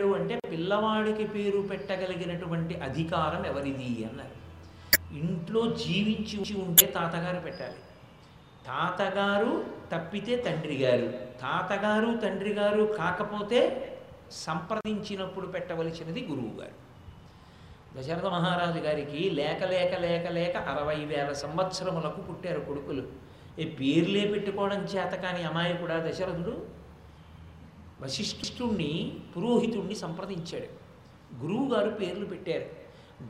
అంటే పిల్లవాడికి పేరు పెట్టగలిగినటువంటి అధికారం ఎవరిది అన్నారు. ఇంట్లో జీవించి ఉంటే తాతగారు పెట్టాలి. తాతగారు తప్పితే తండ్రి గారు. తాతగారు తండ్రి గారు కాకపోతే సంప్రదించినప్పుడు పెట్టవలసినది గురువు గారు. దశరథ మహారాజు గారికి లేక లేక లేక లేక అరవై వేల సంవత్సరములకు పుట్టారు కొడుకులు. ఈ పేర్లే పెట్టుకోవడం చేత కానీ అమాయకుడా దశరథుడు? వశిష్ఠుణ్ణి పురోహితుణ్ణి సంప్రదించాడు. గురువుగారు పేర్లు పెట్టారు.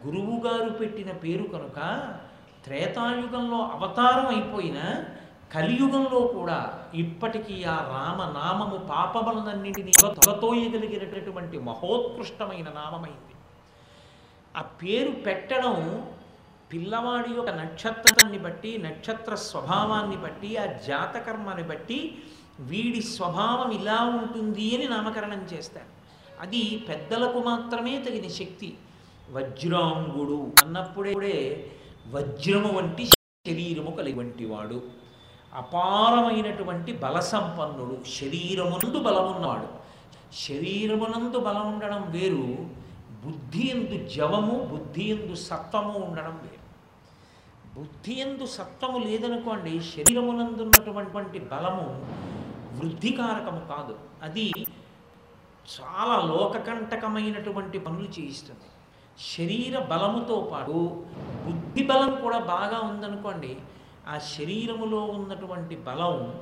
గురువుగారు పెట్టిన పేరు కనుక త్రేతాయుగంలో అవతారం అయిపోయిన కలియుగంలో కూడా ఇప్పటికీ ఆ రామనామము పాపములనన్నింటినీ తొలతోయగలిగినటువంటి మహోత్కృష్టమైన నామమైంది. ఆ పేరు పెట్టడం పిల్లవాడి యొక్క నక్షత్రాన్ని బట్టి నక్షత్ర స్వభావాన్ని బట్టి ఆ జాతకర్మని బట్టి వీడి స్వభావం ఇలా ఉంటుంది అని నామకరణం చేస్తారు. అది పెద్దలకు మాత్రమే తగిన శక్తి. వజ్రాంగుడు అన్నప్పుడే వజ్రము వంటి శరీరము కలిగి వంటి వాడు. అపారమైనటువంటి బల సంపన్నుడు శరీరమునందు బలమున్నవాడు. శరీరమునందు బలం ఉండడం వేరు బుద్ధి ఎందు జవము బుద్ధి ఎందు సత్వము ఉండడం వేరు. బుద్ధి ఎందు సత్వము లేదనుకోండి శరీరమునందున్నటువంటి బలము వృద్ధికారకము కాదు. అది చాలా లోకకంటకమైనటువంటి పనులు చేయిస్తుంది. శరీర బలముతో పాటు బుద్ధి బలం కూడా బాగా ఉందనుకోండి ఆ శరీరములో ఉన్నటువంటి బలం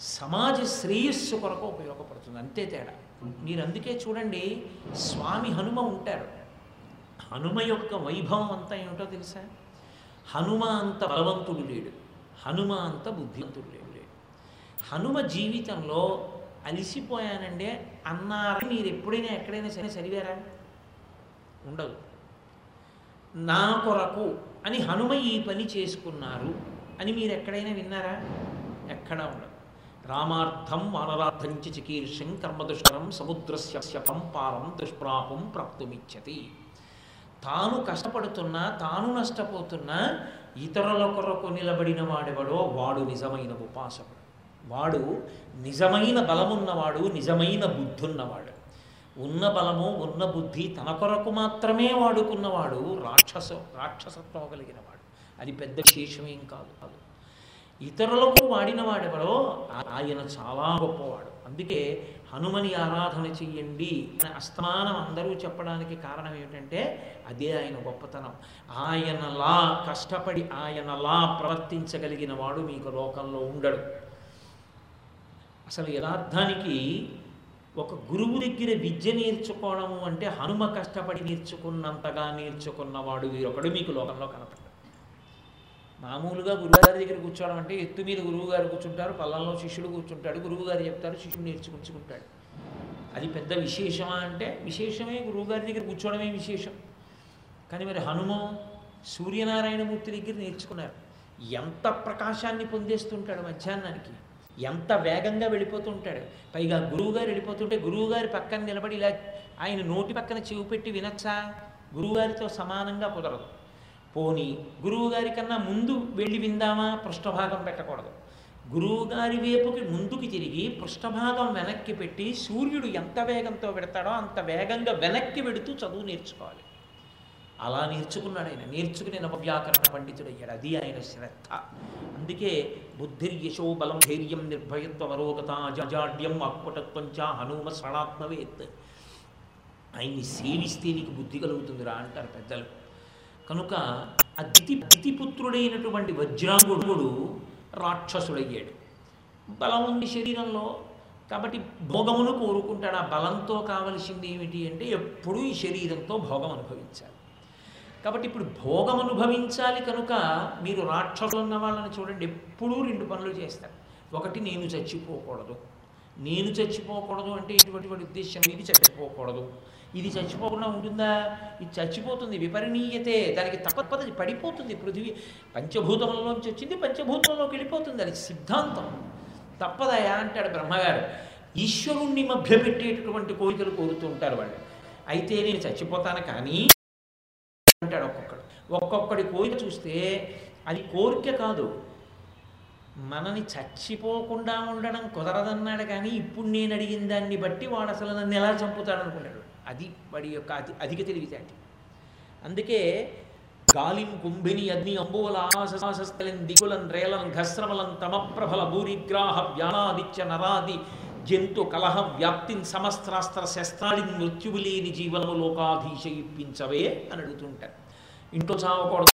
సమాజ శ్రేయస్సు కొరకు ఉపయోగపడుతుంది. అంతే తేడా. మీరు అందుకే చూడండి స్వామి హనుమ ఉంటారు. హనుమ యొక్క వైభవం అంతా ఏమిటో తెలుసా? హనుమ అంత బలవంతుడు లేడు. హనుమ అంత బుద్ధివంతుడు లేడు లేడు. హనుమ జీవితంలో అలిసిపోయానంటే అన్నారని మీరు ఎప్పుడైనా ఎక్కడైనా సరే చదివారా? ఉండదు. నా కొరకు అని హనుమ ఈ పని చేసుకున్నారు అని మీరు ఎక్కడైనా విన్నారా? ఎక్కడా ఉండదు. రామార్థం వానరార్థం చికీర్షం కర్మదుష్కరం సముద్రస్య పంపారం దుష్ప్రాపం ప్రాప్తుమిచ్చతి. తాను కష్టపడుతున్నా తాను నష్టపోతున్నా ఇతరుల కొరకు నిలబడిన వాడెవడో వాడు నిజమైన ఉపాసకుడు. వాడు నిజమైన బలమున్నవాడు నిజమైన బుద్ధి ఉన్నవాడు ఉన్న బలము ఉన్న బుద్ధి తన కొరకు మాత్రమే వాడుకున్నవాడు రాక్షస రాక్షసత్వం కలిగిన వాడు అది పెద్ద విశేషమేం కాదు కాదు. ఇతరులకు వాడిన వాడెవడో ఆయన చాలా గొప్పవాడు. అందుకే హనుమని ఆరాధన చెయ్యండి. అని అస్తమానం అందరూ చెప్పడానికి కారణం ఏమిటంటే అదే ఆయన గొప్పతనం. ఆయనలా కష్టపడి ఆయనలా ప్రవర్తించగలిగిన వాడు మీకు లోకంలో ఉండడు. అసలు యథార్థానికి ఒక గురువు దగ్గర విద్య నేర్చుకోవడము అంటే హనుమ కష్టపడి నేర్చుకున్నంతగా నేర్చుకున్నవాడు వీరొకడు మీకు లోకంలో కనపడ్డాడు మామూలుగా గురువుగారి దగ్గర కూర్చోవడం అంటే ఎత్తు మీద గురువుగారు కూర్చుంటారు పల్లంలో శిష్యుడు కూర్చుంటాడు గురువుగారు చెప్తారు శిష్యుడు నేర్చుకుంచుకుంటాడు అది పెద్ద విశేషమా అంటే విశేషమే గురువుగారి దగ్గర కూర్చోవడమే విశేషం. కానీ మరి హనుమ సూర్యనారాయణమూర్తి దగ్గర నేర్చుకున్నారు. ఎంత ప్రకాశాన్ని పొందేస్తుంటాడు మధ్యాహ్నానికి? ఎంత వేగంగా వెళ్ళిపోతుంటాడు. పైగా గురువుగారు వెళ్ళిపోతుంటే గురువుగారి పక్కన నిలబడి ఇలా ఆయన నోటి పక్కన చెవి పెట్టి వినొచ్చా? గురువుగారితో సమానంగా కుదరదు. పోని గురువుగారి కన్నా ముందు వెళ్ళి విందామా? పృష్ఠభాగం పెట్టకూడదు. గురువుగారి వైపుకి ముందుకు తిరిగి పృష్ఠభాగం వెనక్కి పెట్టి సూర్యుడు ఎంత వేగంతో పెడతాడో అంత వేగంగా వెనక్కి పెడుతూ చదువు నేర్చుకోవాలి. అలా నేర్చుకున్నాడు ఆయన. నేర్చుకుని నవవ్యాకరణ పండితుడయ్యాడు. అది ఆయన శ్రద్ధ. అందుకే బుద్ధిర్యశో బలం ధైర్యం నిర్భయత్వ వరోగత జజాడ్యం అక్కుటత్వం చ హనుమ స్మరణాత్మవేత్ ఆయన్ని సేవిస్తే నీకు బుద్ధి కలుగుతుందిరా అంటారు పెద్దలు. కనుక ఆ దితి దితిపుత్రుడైనటువంటి వజ్రాంగుడు రాక్షసుడయ్యాడు. బలం ఉంది శరీరంలో. కాబట్టి భోగమును కోరుకుంటాడు. ఆ బలంతో కావలసింది ఏమిటి అంటే ఎప్పుడూ ఈ శరీరంతో భోగం అనుభవించాలి. కాబట్టి ఇప్పుడు భోగం అనుభవించాలి కనుక మీరు రాక్షసులు ఉన్న వాళ్ళని చూడండి ఎప్పుడూ రెండు పనులు చేస్తారు. ఒకటి నేను చచ్చిపోకూడదు. నేను చచ్చిపోకూడదు అంటే ఇటువంటి ఉద్దేశం ఇది చచ్చిపోకూడదు. ఇది చచ్చిపోకుండా ఉంటుందా? ఇది చచ్చిపోతుంది విపరిణీయతే దానికి తప్పదు పడిపోతుంది. పృథివీ పంచభూతములలోంచి వచ్చింది పంచభూతంలోకి వెళ్ళిపోతుంది. అది సిద్ధాంతం. తప్పదయా? అంటాడు బ్రహ్మగారు. ఈశ్వరుణ్ణి మభ్యపెట్టేటటువంటి కోరికలు కోరుతూ ఉంటారు వాళ్ళు. అయితే నేను చచ్చిపోతాను కానీ అంటాడు ఒక్కొక్కడు. ఒక్కొక్కడి కోరిక చూస్తే అది కోరిక కాదు. మనని చచ్చిపోకుండా ఉండడం కుదరదన్నాడు కానీ ఇప్పుడు నేను అడిగిన దాన్ని బట్టి వాడు అసలు నన్ను ఎలా చంపుతాడు అనుకున్నాడు. అది వాడి యొక్క అతి అధిక తెలివితేటి అందుకే గాలిం కుంభిని అగ్ని అంబువల దిగులం రేలం ఘస్రమలం తమప్రభల భూరిగ్రాహ వ్యానాదిత్య నరాది జంతు కలహ వ్యాప్తిని సమస్త్రాస్త్ర శస్త్రాడిని మృత్యువు లేని జీవనము లోకాధీశ ఇప్పించవే అని అడుగుతుంటారు. ఇంట్లో చావకూడదు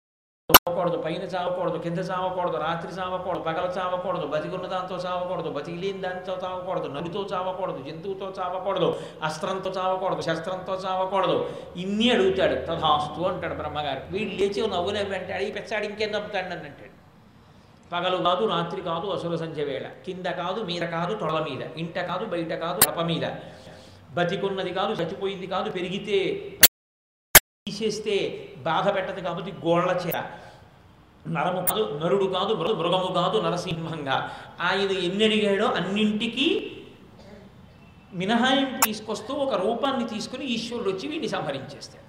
చావకూడదు పైన చావకూడదు కింద చావకూడదు రాత్రి చావకూడదు పగల చావకూడదు బతికున్న దాంతో చావకూడదు బతికి లేని దాంతో చావకూడదు నలుతో చావకూడదు జంతువుతో చావకూడదు అస్త్రంతో చావకూడదు శస్త్రంతో చావకూడదు. ఇన్ని అడుగుతాడు. తథాస్తు అంటాడు బ్రహ్మగారు. వీడు లేచి నవ్వునే వెంటాడు ఈ పెచ్చాడు ఇంకేం నవ్వుతాడు అని అంటాడు. పగలు కాదు రాత్రి కాదు అసుర సంధ్య వేళ. కింద కాదు మీద కాదు తొడల మీద. ఇంట కాదు బయట కాదు కడప మీద. బతికున్నది కాదు చచ్చిపోయింది కాదు పెరిగితే తీసేస్తే బాధ పెట్టదు కాబట్టి గోళ్ళ చేర. నరము కాదు నరుడు కాదు మృ- మృగము కాదు నరసింహంగా. ఆయన ఎన్ని అడిగాడో అన్నింటికీ మినహాయింపు తీసుకొస్తూ ఒక రూపాన్ని తీసుకుని ఈశ్వరుడు వచ్చి వీడిని సంహరించేస్తాడు.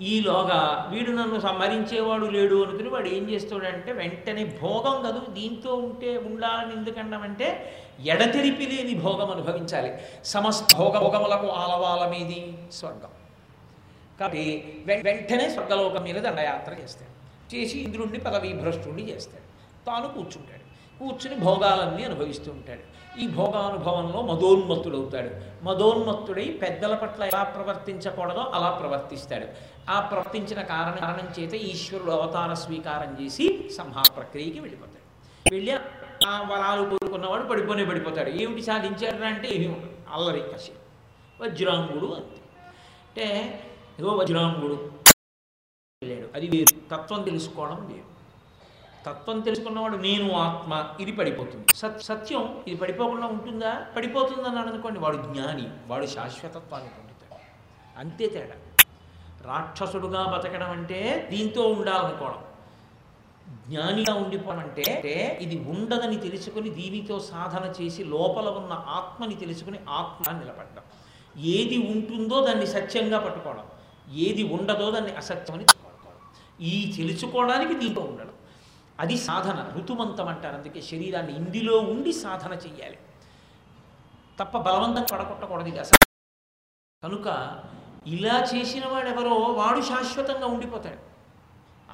ఈలోగా వీడు నన్ను సంహరించేవాడు లేడు అనుకుని వాడు ఏం చేస్తాడంటే వెంటనే భోగం కదూ దీంతో ఉంటే ఉండాలని ఎందుకన్నామంటే ఎడతెరిపి లేని భోగం అనుభవించాలి. సమస్త భోగ భోగములకు ఆలవాలమేది స్వర్గం. కాబట్టి వె- వెంటనే స్వర్గలోకం మీద దండయాత్ర చేస్తాడు. చేసి ఇంద్రుణ్ణి పదవీ భ్రష్టుణ్ణి చేస్తాడు. తాను కూర్చుంటాడు. కూర్చుని భోగాలన్నీ అనుభవిస్తూ ఉంటాడు. ఈ భోగానుభవంలో మదోన్మత్తుడవుతాడు. మదోన్మత్తుడై పెద్దల పట్ల ఎలా ప్రవర్తించకూడదో అలా ప్రవర్తిస్తాడు. ఆ ప్రవర్తించిన కారణ కారణం చేత ఈశ్వరుడు అవతార స్వీకారం చేసి సంహార ప్రక్రియకి వెళ్ళిపోతాడు. వెళ్ళి ఆ వరాలు కోరుకున్నవాడు పడిపోనే పడిపోతాడు. ఏమిటి సాధించాడు అంటే ఏమి అల్లరి కసి. వజ్రాంగుడు అంతే. అంటే ఏదో వజ్రాంగుడు వెళ్ళాడు. అది వేరు. తత్వం తెలుసుకోవడం వేరు. తత్వం తెలుసుకున్నవాడు నేను ఆత్మ ఇది పడిపోతుంది. సత్ సత్యం ఇది పడిపోకుండా ఉంటుందా? పడిపోతుందని అనుకోండి. వాడు జ్ఞాని వాడు శాశ్వతత్వాన్ని పొందుతాడు. అంతే తేడా. రాక్షసుడుగా బతకడం అంటే దీంతో ఉండాలనుకోవడం జ్ఞానిగా ఉండిపోవడం అంటే ఇది ఉండదని తెలుసుకుని దీనితో సాధన చేసి లోపల ఉన్న ఆత్మని తెలుసుకుని ఆత్మ నిలబడడం. ఏది ఉంటుందో దాన్ని సత్యంగా పట్టుకోవడం. ఏది ఉండదో దాన్ని అసత్యమని పట్టుకోవడం ఈ తెలుసుకోవడానికి దీంతో ఉండడం. అది సాధన ఋతుమంతం అంటారు. అందుకే శరీరాన్ని ఇందులో ఉండి సాధన చెయ్యాలి. తప్ప బలవంతం పడగొట్టకూడదు ఇది అసలు కనుక ఇలా చేసిన వాడు ఎవరో వాడు శాశ్వతంగా ఉండిపోతాడు.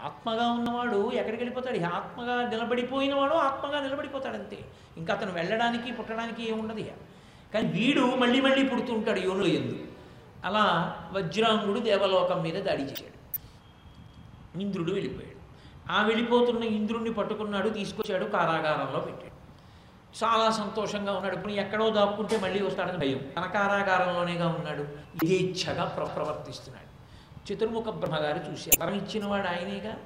ఆత్మగా ఉన్నవాడు ఎక్కడికి వెళ్ళిపోతాడు? ఆత్మగా నిలబడిపోయినవాడు ఆత్మగా నిలబడిపోతాడు అంతే ఇంకా అతను వెళ్ళడానికి పుట్టడానికి ఏముండదు కానీ వీడు మళ్ళీ మళ్ళీ పుడుతుంటాడు యోనులు ఎందు. అలా వజ్రాంగుడు దేవలోకం మీద దాడి చేశాడు. ఇంద్రుడు వెళ్ళిపోయాడు. ఆ వెళ్ళిపోతున్న ఇంద్రుణ్ణి పట్టుకున్నాడు తీసుకొచ్చాడు కారాగారంలో పెట్టాడు. చాలా సంతోషంగా ఉన్నాడు. ఇప్పుడు ఎక్కడో దాక్కుంటే మళ్ళీ వస్తాడని భయం. తన కారాగారంలోనేగా ఉన్నాడు యథేచ్ఛగా ప్ర ప్రవర్తిస్తున్నాడు. చతుర్ముఖ బ్రహ్మగారు చూసి వరం ఇచ్చినవాడు ఆయనేగా?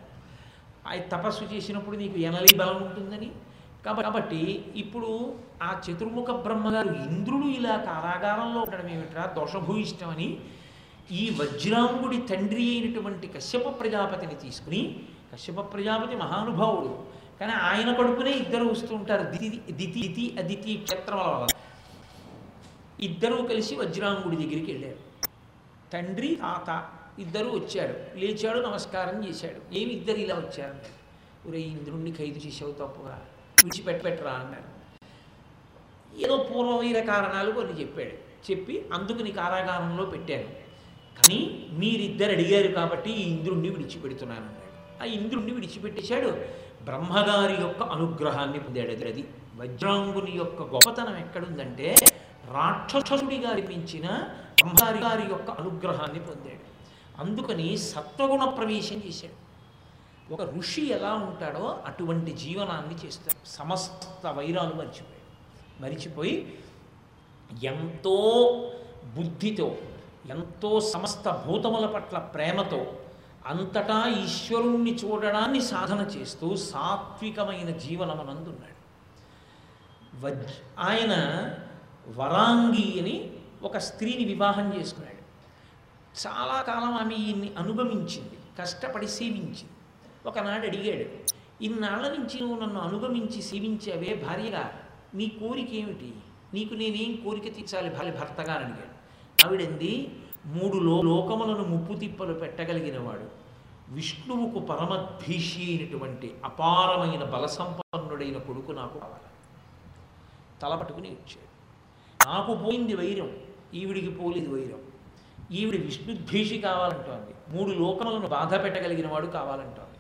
ఆయన తపస్సు చేసినప్పుడు నీకు ఎనలి బలం ఉంటుందని? కాబట్టి ఇప్పుడు ఆ చతుర్ముఖ బ్రహ్మగారు ఇంద్రుడు ఇలా కారాగారంలో ఉండడం ఏమిట్రా? దోషభూయిష్టమని ఈ వజ్రాంగుడి తండ్రి అయినటువంటి కశ్యప ప్రజాపతిని తీసుకుని కశ్యప ప్రజాపతి మహానుభావుడు కానీ ఆయన కొడుకునే ఇద్దరు వస్తూ ఉంటారు. దితి దితి అదితి క్షేత్రముల వల్ల. ఇద్దరూ కలిసి వజ్రాంగుడి దగ్గరికి వెళ్ళారు. తండ్రి తాత ఇద్దరు వచ్చాడు లేచాడు నమస్కారం చేశాడు. ఏమి ఇద్దరు ఇలా వచ్చారన్నారు ఒరే ఇంద్రుణ్ణి ఖైదు చేసావు తప్పుగా. విడిచిపెట్టబెట్టరా అన్నారు. ఏదో పూర్వవైన కారణాలు కొన్ని చెప్పాడు. చెప్పి అందుకు నీ కారాగారంలో పెట్టాను. కానీ మీరిద్దరు అడిగారు కాబట్టి ఈ ఇంద్రుణ్ణి విడిచిపెడుతున్నాను అన్నాడు. ఆ ఇంద్రుణ్ణి విడిచిపెట్టేశాడు. బ్రహ్మగారి యొక్క అనుగ్రహాన్ని పొందాడు అది వజ్రాంగుని యొక్క గొప్పతనం ఎక్కడుందంటే రాక్షసుడి గారి మించిన బ్రహ్మగారి గారి యొక్క అనుగ్రహాన్ని పొందాడు. అందుకని సత్వగుణ ప్రవేశం చేశాడు. ఒక ఋషి ఎలా ఉంటాడో అటువంటి జీవనాన్ని చేస్తాడు. సమస్త వైరాలు మర్చిపోయాడు. మరిచిపోయి ఎంతో బుద్ధితో ఎంతో సమస్త భూతముల పట్ల ప్రేమతో అంతటా ఈశ్వరుణ్ణి చూడడాన్ని సాధన చేస్తూ సాత్వికమైన జీవనమనందున్నాడు. వజ్ ఆయన వరాంగి అని ఒక స్త్రీని వివాహం చేసుకున్నాడు. చాలా కాలం ఆమె ఈయన్ని అనుగమించింది కష్టపడి సేవించింది. ఒకనాడు అడిగాడు ఇన్నాళ్ళ నుంచి నువ్వు నన్ను అనుగమించి సేవించావే భార్యగా నీ కోరిక ఏమిటి? నీకు నేనేం కోరిక తీర్చాలి భార్య భర్తగా? అడిగాడు. ఆవిడంది మూడు లో లోకములను ముప్పు తిప్పలు పెట్టగలిగినవాడు. విష్ణువుకు పరమద్భీషి అయినటువంటి అపారమైన బలసంపన్నుడైన కొడుకు నాకు కావాలి. తల పట్టుకుని ఇచ్చాడు నాకు పోయింది వైరం ఈవిడికి పోలేదు వైరం. ఈవిడి విష్ణుద్భీషి కావాలంటోంది. మూడు లోకములను బాధ పెట్టగలిగిన వాడు కావాలంటోంది.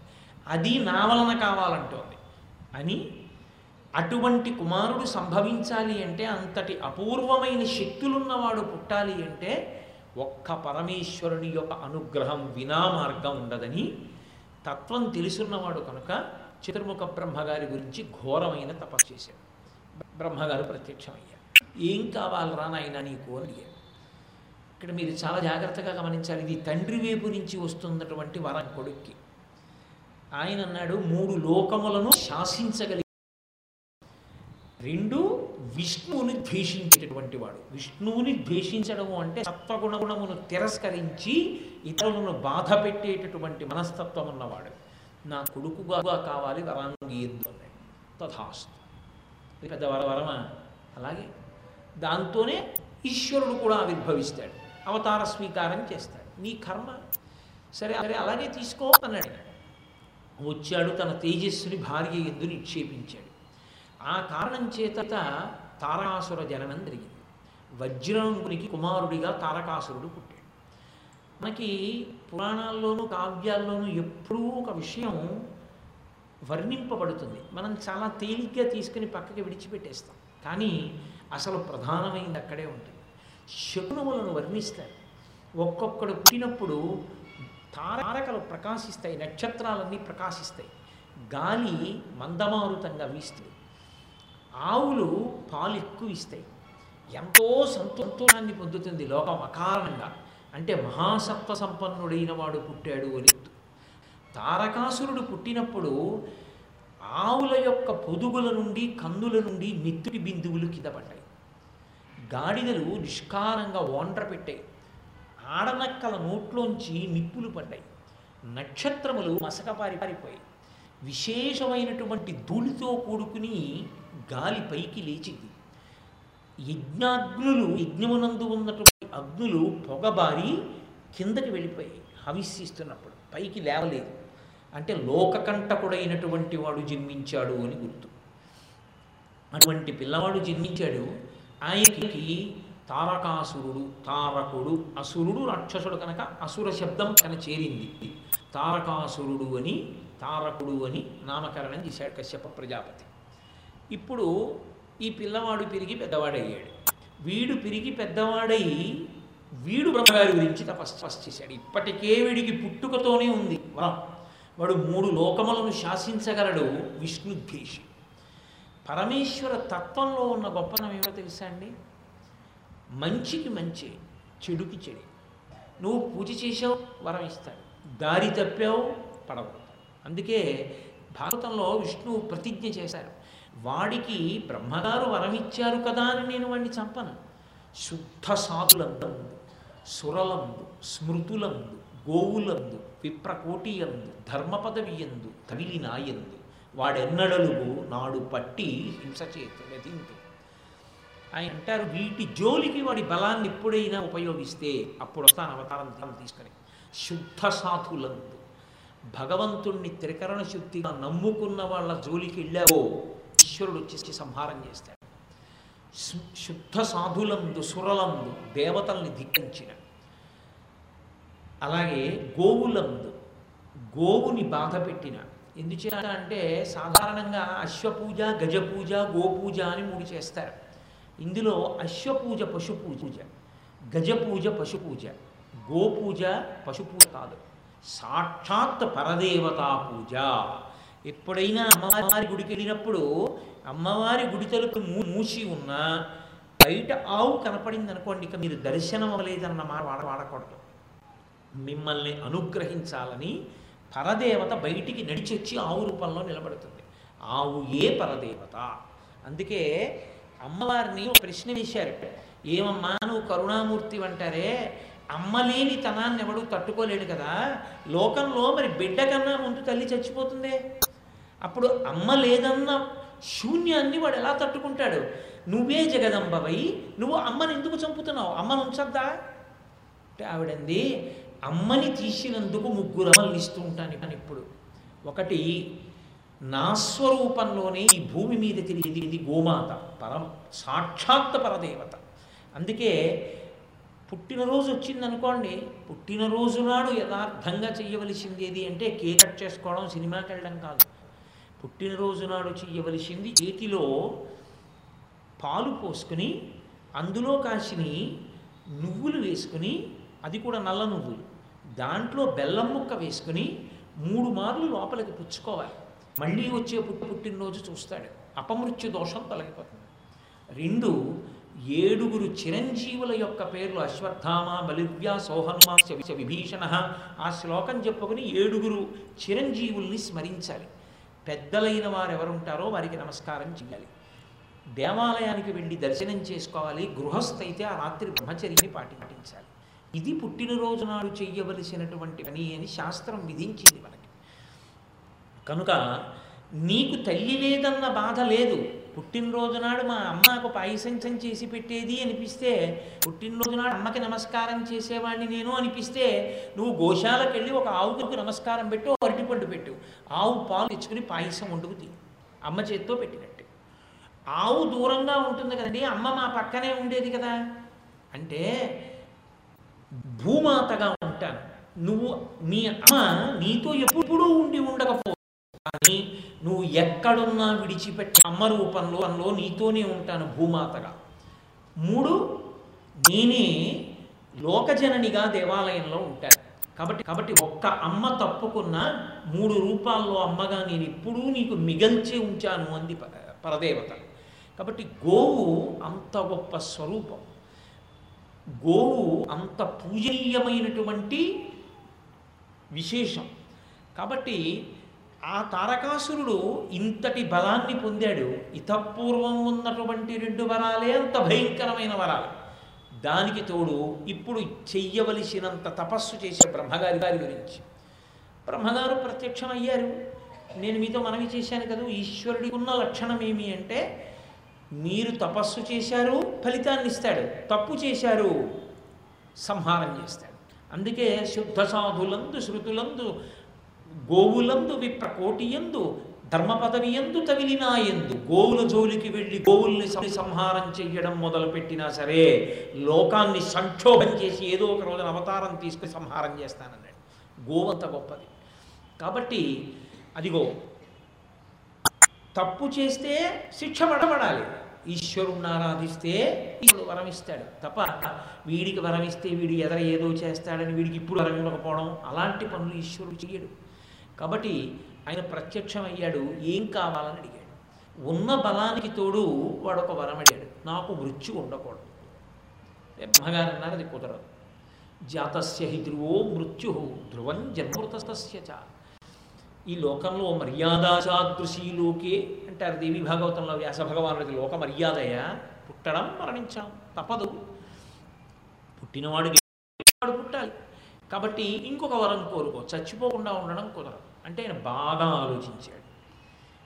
అది నా వలన కావాలంటోంది. అని అటువంటి కుమారుడు సంభవించాలి అంటే అంతటి అపూర్వమైన శక్తులున్నవాడు పుట్టాలి అంటే ఒక్క పరమేశ్వరుని యొక్క అనుగ్రహం వినా మార్గం ఉండదని తత్వం తెలుసున్నవాడు కనుక చతుర్ముఖ బ్రహ్మగారి గురించి ఘోరమైన తపస్సు చేశాడు. బ్రహ్మగారు ప్రత్యక్షమయ్యారు. ఏం కావాలరా నాయన నీకు అని అడిగాడు. ఇక్కడ మీరు చాలా జాగ్రత్తగా గమనించాలి. ఇది తండ్రి వైపు నుంచి వస్తున్నటువంటి వరం కొడుక్కి. ఆయన అన్నాడు మూడు లోకములను శాసించగలిగి రెండు విష్ణువుని ద్వేషించేటటువంటి వాడు. విష్ణువుని ద్వేషించడము అంటే సత్వగుణగుణమును తిరస్కరించి ఇతరులను బాధ పెట్టేటటువంటి మనస్తత్వం ఉన్నవాడు. నా కొడుకుగా కావాలి వరాంగి తథాస్తు. పెద్ద వర వరమా? అలాగే. దాంతోనే ఈశ్వరుడు కూడా ఆవిర్భవిస్తాడు. అవతార స్వీకారం చేస్తాడు. నీ కర్మ. సరే సరే అలాగే తీసుకో అన్నాడు. వచ్చాడు తన తేజస్సుని భార్య ఎందు నిక్షేపించాడు? ఆ కారణం చేత తారకాసుర జననం జరిగింది. వజ్రాంగునికి కుమారుడిగా తారకాసురుడు పుట్టాడు. మనకి పురాణాల్లోనూ కావ్యాల్లోనూ ఎప్పుడూ ఒక విషయం వర్ణింపబడుతుంది. మనం చాలా తేలిగ్గా తీసుకుని పక్కకి విడిచిపెట్టేస్తాం. కానీ అసలు ప్రధానమైనది అక్కడే ఉంటుంది. శకునములను వర్ణిస్తారు. ఒక్కొక్కడు పుట్టినప్పుడు తారకలు ప్రకాశిస్తాయి నక్షత్రాలన్నీ ప్రకాశిస్తాయి. గాలి మందమారుతంగా వీస్తుంది. ఆవులు పాలు ఎక్కువ ఇస్తాయి. ఎంతో సంతోషాన్ని పొందుతుంది లోకం అకారణంగా. అంటే మహాసత్వ సంపన్నుడైన వాడు పుట్టాడు అని. తారకాసురుడు పుట్టినప్పుడు ఆవుల యొక్క పొదుగుల నుండి కందుల నుండి మిత్తుడి బిందువులు కింద పడ్డాయి. గాడిదలు నిష్కారంగా ఓండ్ర పెట్టాయి. ఆడనక్కల నోట్లోంచి నిప్పులు పడ్డాయి. నక్షత్రములు మసకపారి పారిపోయాయి. విశేషమైనటువంటి ధూళితో కూడుకుని గాలి పైకి లేచింది. యజ్ఞాగ్నులు యజ్ఞమునందు ఉన్నటువంటి అగ్నులు పొగబారి కిందకి వెళ్ళిపోయాయి హవిస్సిస్తున్నప్పుడు పైకి లేవలేదు. అంటే లోకకంటకుడైనటువంటి వాడు జన్మించాడు అని గుర్తు. అటువంటి పిల్లవాడు జన్మించాడు. ఆయనకి తారకాసురుడు తారకుడు అసురుడు రాక్షసుడు కనుక అసుర శబ్దం కన చేరింది. తారకాసురుడు అని తారకుడు అని నామకరణం చేశాడు కశ్యప ప్రజాపతి. ఇప్పుడు ఈ పిల్లవాడు పెరిగి పెద్దవాడయ్యాడు. వీడు పెరిగి పెద్దవాడై వీడు బ్రహ్మగారి గురించి తపస్సు చేశాడు. ఇప్పటికే వీడికి పుట్టుకతోనే ఉంది. వరం. వాడు మూడు లోకములను శాసించగలడు విష్ణుద్దేశి పరమేశ్వర తత్వంలో ఉన్న గొప్పనం ఏమో తెలుసా అండి? మంచికి మంచి చెడుకి చెడు. నువ్వు పూజ చేసావు వరం ఇస్తాడు. దారి తప్పావు పడవు. అందుకే భారతంలో విష్ణువు ప్రతిజ్ఞ చేశారు. వాడికి బ్రహ్మగారు వరం ఇచ్చారు కదా అని నేను వాడిని చంపను. శుద్ధ సాధులందు సురలందు స్మృతులందు గోవులందు విప్రకోటియందు ధర్మపదవియందు తమిలినాయందు వాడెన్నడలుగు నాడు పట్టి హింస చేతు ఆయన అంటారు వీటి జోలికి వాడి బలాన్ని ఎప్పుడైనా ఉపయోగిస్తే అప్పుడు వస్తాను అవతారం తీసుకుని. శుద్ధ సాధులందు. భగవంతుణ్ణి త్రికరణ శుద్ధిగా నమ్ముకున్న వాళ్ళ జోలికి వెళ్ళావో ఈశ్వరుడు వచ్చేసి సంహారం చేస్తాడు. శుద్ధ సాధులందు సురలందు దేవతల్ని ధిక్కించిన. అలాగే గోవులందు గోవుని బాధ పెట్టిన. ఎందుచేత అంటే సాధారణంగా అశ్వపూజ గజపూజ గోపూజ అని మూడు చేస్తారు. ఇందులో అశ్వపూజ పశుపూజ గజపూజ పశుపూజ గోపూజ పశుపూజ కాదు. సాక్షాత్ పరదేవతా పూజ. ఎప్పుడైనా అమ్మవారి గుడికి వెళ్ళినప్పుడు అమ్మవారి గుడి తలుపు మూసి ఉన్నా బయట ఆవు కనపడింది అనుకోండి ఇక మీరు దర్శనం అవ్వలేదన్న మాట వాడ వాడకూడదు. మిమ్మల్ని అనుగ్రహించాలని పరదేవత బయటికి నడిచొచ్చి ఆవు రూపంలో నిలబడుతుంది. ఆవు ఏ పరదేవత? అందుకే అమ్మవారిని ఒక ప్రశ్న వేశారు. ఏమమ్మా నువ్వు కరుణామూర్తి అంటారే అమ్మలేని తనాన్ని ఎవడు తట్టుకోలేడు కదా లోకంలో మరి బిడ్డ కన్నా ముందు తల్లి చచ్చిపోతుందే? అప్పుడు అమ్మ లేదన్న శూన్యాన్ని వాడు ఎలా తట్టుకుంటాడు? నువ్వే జగదంబవై నువ్వు అమ్మని ఎందుకు చంపుతున్నావు? అమ్మను ఉంచద్దా? అంటే ఆవిడంది అమ్మని తీసినందుకు ముగ్గురు అమ్మల్ని ఇస్తూ ఉంటాను కానీ ఇప్పుడు ఒకటి నా స్వరూపంలోనే ఈ భూమి మీద తిరిగేది ఇది గోమాత పరం సాక్షాత్ పరదేవత. అందుకే పుట్టినరోజు వచ్చిందనుకోండి పుట్టినరోజు నాడు యథార్థంగా చేయవలసింది ఏది అంటే కేక్ కట్ చేసుకోవడం సినిమాకి వెళ్ళడం కాదు. పుట్టినరోజు నాడు చెయ్యవలసింది చేతిలో పాలు పోసుకుని అందులో కాసిని నువ్వులు వేసుకుని అది కూడా నల్ల నువ్వులు. దాంట్లో బెల్లం ముక్క వేసుకుని మూడు మార్లు లోపలికి పుచ్చుకోవాలి. మళ్ళీ వచ్చే పుట్టి పుట్టినరోజు చూస్తాడు. అపమృత్యు దోషం తొలగిపోతుంది. రెండు ఏడుగురు చిరంజీవుల యొక్క పేర్లు అశ్వత్థామ బలివ్య సోహన్మాస్య విభీషణ ఆ శ్లోకం చెప్పుకుని ఏడుగురు చిరంజీవుల్ని స్మరించాలి. పెద్దలైన వారు ఎవరుంటారో వారికి నమస్కారం చేయాలి దేవాలయానికి వెళ్ళి దర్శనం చేసుకోవాలి. గృహస్థైతే ఆ రాత్రి బ్రహ్మచర్యని పాటించాలి. ఇది పుట్టినరోజు నాడు చెయ్యవలసినటువంటి పని అని శాస్త్రం విధించింది మనకి. కనుక నీకు తల్లి లేదన్న బాధ లేదు. పుట్టినరోజు నాడు మా అమ్మ నాకు పాయసంచం చేసి పెట్టేది అనిపిస్తే పుట్టినరోజు నాడు అమ్మకి నమస్కారం చేసేవాడిని నేను అనిపిస్తే నువ్వు గోశాలకు వెళ్ళి ఒక ఆవుకు నమస్కారం పెట్టు అరటిపండు పెట్టు. ఆవు పాలు తెచ్చుకుని పాయసం వండుకు తీ. అమ్మ చేత్తో పెట్టినట్టు. ఆవు దూరంగా ఉంటుంది కదండి అమ్మ మా పక్కనే ఉండేది కదా. అంటే భూమాతగా ఉంటాను. నువ్వు మీ అమ్మ నీతో ఎప్పుడూ ఉండి ఉండకపో. కానీ నువ్వు ఎక్కడున్నా విడిచిపెట్టి అమ్మ రూపంలో అందులో నీతోనే ఉంటాను భూమాతగా. మూడు నేనే లోకజననిగా దేవాలయంలో ఉంటాను. కాబట్టి కాబట్టి ఒక్క అమ్మ తప్పుకున్న మూడు రూపాల్లో అమ్మగా నేను ఎప్పుడూ నీకు మిగల్చే ఉంచాను అంది ప- పరదేవత. కాబట్టి గోవు అంత గొప్ప స్వరూపం. గోవు అంత పూజనీయమైనటువంటి విశేషం. కాబట్టి ఆ తారకాసురుడు ఇంతటి బలాన్ని పొందాడు. ఇతపూర్వం ఉన్నటువంటి రెండు వరాలే అంత భయంకరమైన వరాలు. దానికి తోడు ఇప్పుడు చెయ్యవలసినంత తపస్సు చేసే బ్రహ్మగారి గారి గురించి. బ్రహ్మగారు ప్రత్యక్షమయ్యారు. నేను మీతో మనవి చేశాను కదా ఈశ్వరుడికి ఉన్న లక్షణం ఏమి అంటే మీరు తపస్సు చేశారు ఫలితాన్ని ఇస్తాడు తప్పు చేశారు సంహారం చేస్తాడు. అందుకే శుద్ధ సాధులందు శృతులందు గోవులందు విప్రకోటియందు ధర్మ తగిలినా ఎందు గోవుల జోలికి వెళ్ళి గోవుల్ని సంహారం చెయ్యడం మొదలుపెట్టినా సరే లోకాన్ని సంక్షోభం చేసి ఏదో ఒక రోజున అవతారం తీసుకుని సంహారం చేస్తానన్నాడు. గోవంత గొప్పది. కాబట్టి అదిగో తప్పు చేస్తే శిక్ష పడబడాలి. ఈశ్వరుణ్ణి ఆరాధిస్తే ఈశ్వరుడు వరమిస్తాడు. తప్ప వీడికి వరమిస్తే వీడి ఎదర ఏదో చేస్తాడని వీడికి ఇప్పుడు వరం ఇవ్వకపోవడం అలాంటి పనులు ఈశ్వరుడు చెయ్యడు. కాబట్టి ఆయన ప్రత్యక్షం అయ్యాడు ఏం కావాలని అడిగాడు. ఉన్న బలానికి తోడు వాడు ఒక వరం అడిగాడు. నాకు మృత్యు ఉండకూడదు. బ్రహ్మగారు అన్నారు అది కుదరదు. జాతస్య హి ధ్రువో మృత్యు ధ్రువం జన్మృతస్య చ. ఈ లోకంలో మర్యాదాచాదృశీ లోకే అంటారు దేవి భాగవతంలో వ్యాస భగవానుడికి లోక మర్యాదయ? పుట్టడం మరణించడం తప్పదు. పుట్టినవాడు వాడు పుట్టాలి. కాబట్టి ఇంకొక వరం కోరుకో. చచ్చిపోకుండా ఉండడం కుదరదు. అంటే ఆయన బాగా ఆలోచించాడు.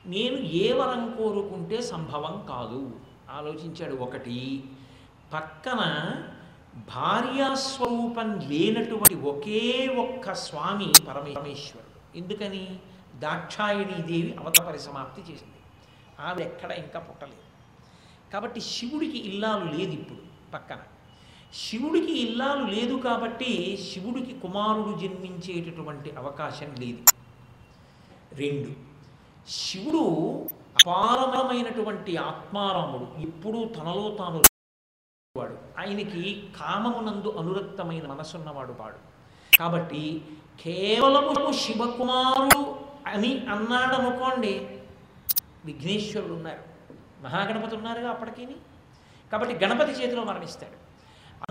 నేను ఏ వరం కోరుకుంటే సంభవం కాదు ఆలోచించాడు ఒకటి. పక్కన భార్యాస్వరూపం లేనటువంటి ఒకే ఒక్క స్వామి పరమేశ్వరుడు. ఎందుకని? దాక్షాయణీ దేవి అవత పరిసమాప్తి చేసింది. ఆవిడ ఎక్కడ ఇంకా పుట్టలేదు. కాబట్టి శివుడికి ఇల్లాలు లేదు ఇప్పుడు పక్కన. శివుడికి ఇల్లాలు లేదు కాబట్టి శివుడికి కుమారుడు జన్మించేటటువంటి అవకాశం లేదు. రెండు. శివుడు అపారమైనటువంటి ఆత్మారాముడు. ఎప్పుడూ తనలో తాను వాడు. ఆయనకి కామమునందు అనురక్తమైన మనసున్నవాడు వాడు. కాబట్టి కేవలము శివకుమారుడు అని అన్నాడు అనుకోండి విఘ్నేశ్వరుడు ఉన్నారు. మహాగణపతి ఉన్నారుగా అప్పటికీని. కాబట్టి గణపతి చేతిలో మరణిస్తాడు.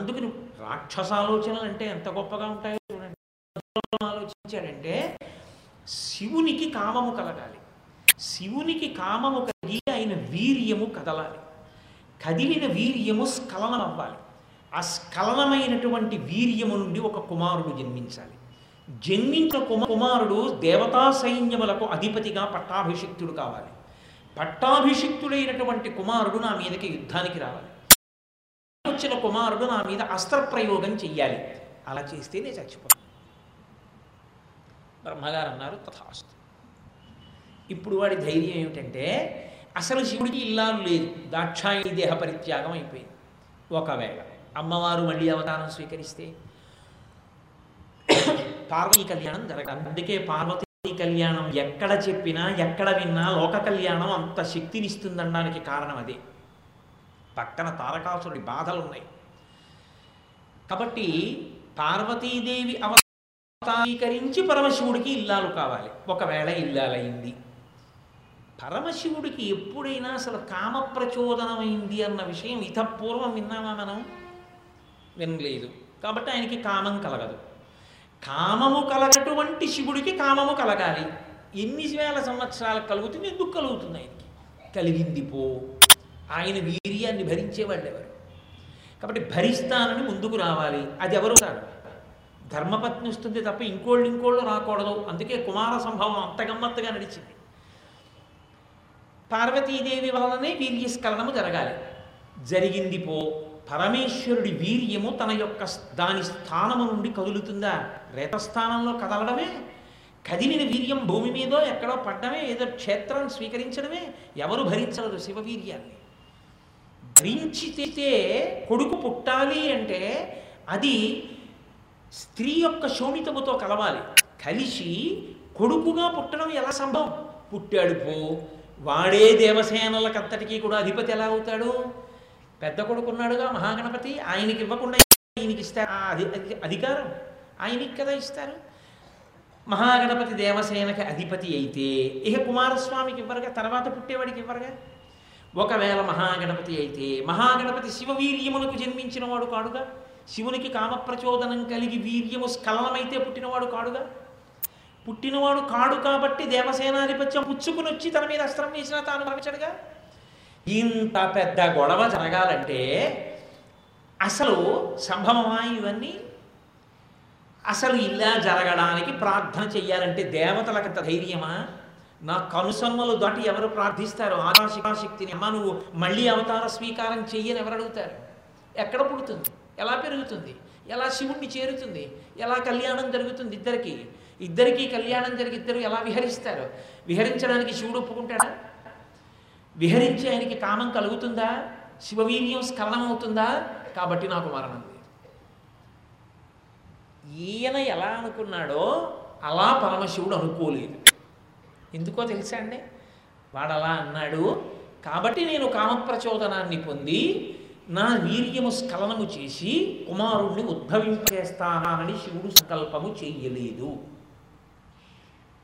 అందుకని రాక్షస ఆలోచనలు అంటే ఎంత గొప్పగా ఉంటాయో చూడండి. ఆలోచించాడంటే శివునికి కామము కలగాలి. శివునికి కామము కలిగి ఆయన వీర్యము కదలాలి. కదిలిన వీర్యము స్ఖలనం అవ్వాలి ఆ స్ఖలనమైనటువంటి వీర్యము నుండి ఒక కుమారుడు జన్మించాలి. జన్మించిన కుమ కుమారుడు దేవతా సైన్యములకు అధిపతిగా పట్టాభిషిక్తుడు కావాలి. పట్టాభిషిక్తుడైనటువంటి కుమారుడు నా మీదకి యుద్ధానికి రావాలి. వచ్చిన కుమారుడు నా మీద అస్త్రప్రయోగం చెయ్యాలి. అలా చేస్తే నేను చచ్చిపోతాను బ్రహ్మగారు అన్నారు తథాస్తు. ఇప్పుడు వాడి ధైర్యం ఏమిటంటే అసలు శివుడికి ఇల్లాలు లేదు. దాక్షాయణి దేహ పరిత్యాగం అయిపోయింది. ఒకవేళ అమ్మవారు మళ్ళీ అవతారం స్వీకరిస్తే పార్వతీ కళ్యాణం జరగదు. అందుకే పార్వతీ కళ్యాణం ఎక్కడ చెప్పినా ఎక్కడ విన్నా లోక కళ్యాణం అంత శక్తినిస్తుందనడానికి కారణం అదే. పక్కన తారకాసురుడి బాధలు ఉన్నాయి కాబట్టి పార్వతీదేవి స్వీకరించి పరమశివుడికి ఇల్లాలు కావాలి. ఒకవేళ ఇల్లాలైంది. పరమశివుడికి ఎప్పుడైనా అసలు కామ ప్రచోదనమైంది అన్న విషయం ఇతపూర్వం విన్నామా మనం? వినలేదు. కాబట్టి ఆయనకి కామం కలగదు. కామము కలగటువంటి శివుడికి కామము కలగాలి. ఎన్ని వేల సంవత్సరాలకు కలుగుతుంది ఎందుకు కలుగుతుంది ఆయనకి? కలిగింది పో. ఆయన వీర్యాన్ని భరించేవాళ్ళు ఎవరు కాబట్టి భరిస్తానని ముందుకు రావాలి. అది ఎవరు కాదు? ధర్మపత్ని వస్తుంది తప్ప ఇంకోళ్ళు ఇంకోళ్ళు రాకూడదు. అందుకే కుమార సంభవం అంత గమ్మత్తుగా నడిచింది. పార్వతీదేవి వలననే వీర్యస్ఖలనము జరగాలి. జరిగింది పో. పరమేశ్వరుడి వీర్యము తన యొక్క స్- దాని స్థానము నుండి కదులుతుందా? రేతస్థానంలో కదలడమే? కదిలిన వీర్యం భూమి మీదో ఎక్కడో పడ్డమే? ఏదో క్షేత్రం స్వీకరించడమే? ఎవరు భరించలేదు శివవీర్యాన్ని భరించితే కొడుకు పుట్టాలి అంటే అది స్త్రీ యొక్క శోణితముతో కలవాలి. కలిసి కొడుకుగా పుట్టడం ఎలా సంభవం? పుట్టాడు పో. వాడే దేవసేనలకంతటికీ కూడా అధిపతి ఎలా అవుతాడు? పెద్ద కొడుకున్నాడుగా మహాగణపతి ఆయనకి ఇవ్వకుండా ఆయనకి ఇస్తారు. ఆ అధి అధికారం ఆయనకి కదా ఇస్తారు. మహాగణపతి దేవసేనకి అధిపతి అయితే ఇక కుమారస్వామికి ఇవ్వరుగా తర్వాత పుట్టేవాడికి ఇవ్వరుగా? ఒకవేళ మహాగణపతి అయితే మహాగణపతి శివవీర్యమునకు జన్మించిన వాడు కాడుగా? శివునికి కామప్రచోదనం కలిగి వీర్యము స్ఖలనమైతే పుట్టినవాడు కాడుగా? పుట్టినవాడు కాడు కాబట్టి దేవసేనాధిపత్యం పుచ్చుకుని వచ్చి తన మీద అస్త్రం వేసినా తాను మరణించడుగా ఇంత పెద్ద గొడవ జరగాలంటే అసలు సంభవమా ఇవన్నీ? అసలు ఇలా జరగడానికి ప్రార్థన చెయ్యాలంటే దేవతలకు అంత ధైర్యమా? నా కనుసమ్మలు దాటి ఎవరు ప్రార్థిస్తారు? ఆకాశికాశక్తిని అమ్మ నువ్వు మళ్ళీ అవతార స్వీకారం చెయ్యని ఎవరు అడుగుతారు? ఎక్కడ పుడుతుంది? ఎలా పెరుగుతుంది? ఎలా శివుణ్ణి చేరుతుంది? ఎలా కళ్యాణం జరుగుతుంది ఇద్దరికి? ఇద్దరికీ కళ్యాణం జరిగి ఇద్దరు ఎలా విహరిస్తారు? విహరించడానికి శివుడు ఒప్పుకుంటాడా? విహరించి ఆయనకి కామం కలుగుతుందా? శివవీర్యం స్ఖలనం అవుతుందా కాబట్టి నాకు మరణం లేదు. ఈయన ఎలా అనుకున్నాడో అలా పరమశివుడు అనుకోలేదు. ఎందుకో తెలుసా అండి? వాడు అలా అన్నాడు కాబట్టి నేను కామప్రచోదనాన్ని పొంది నా వీర్యము స్ఖలనము చేసి కుమారుణ్ణి ఉద్భవింపజేస్తానని శివుడు సంకల్పము చెయ్యలేదు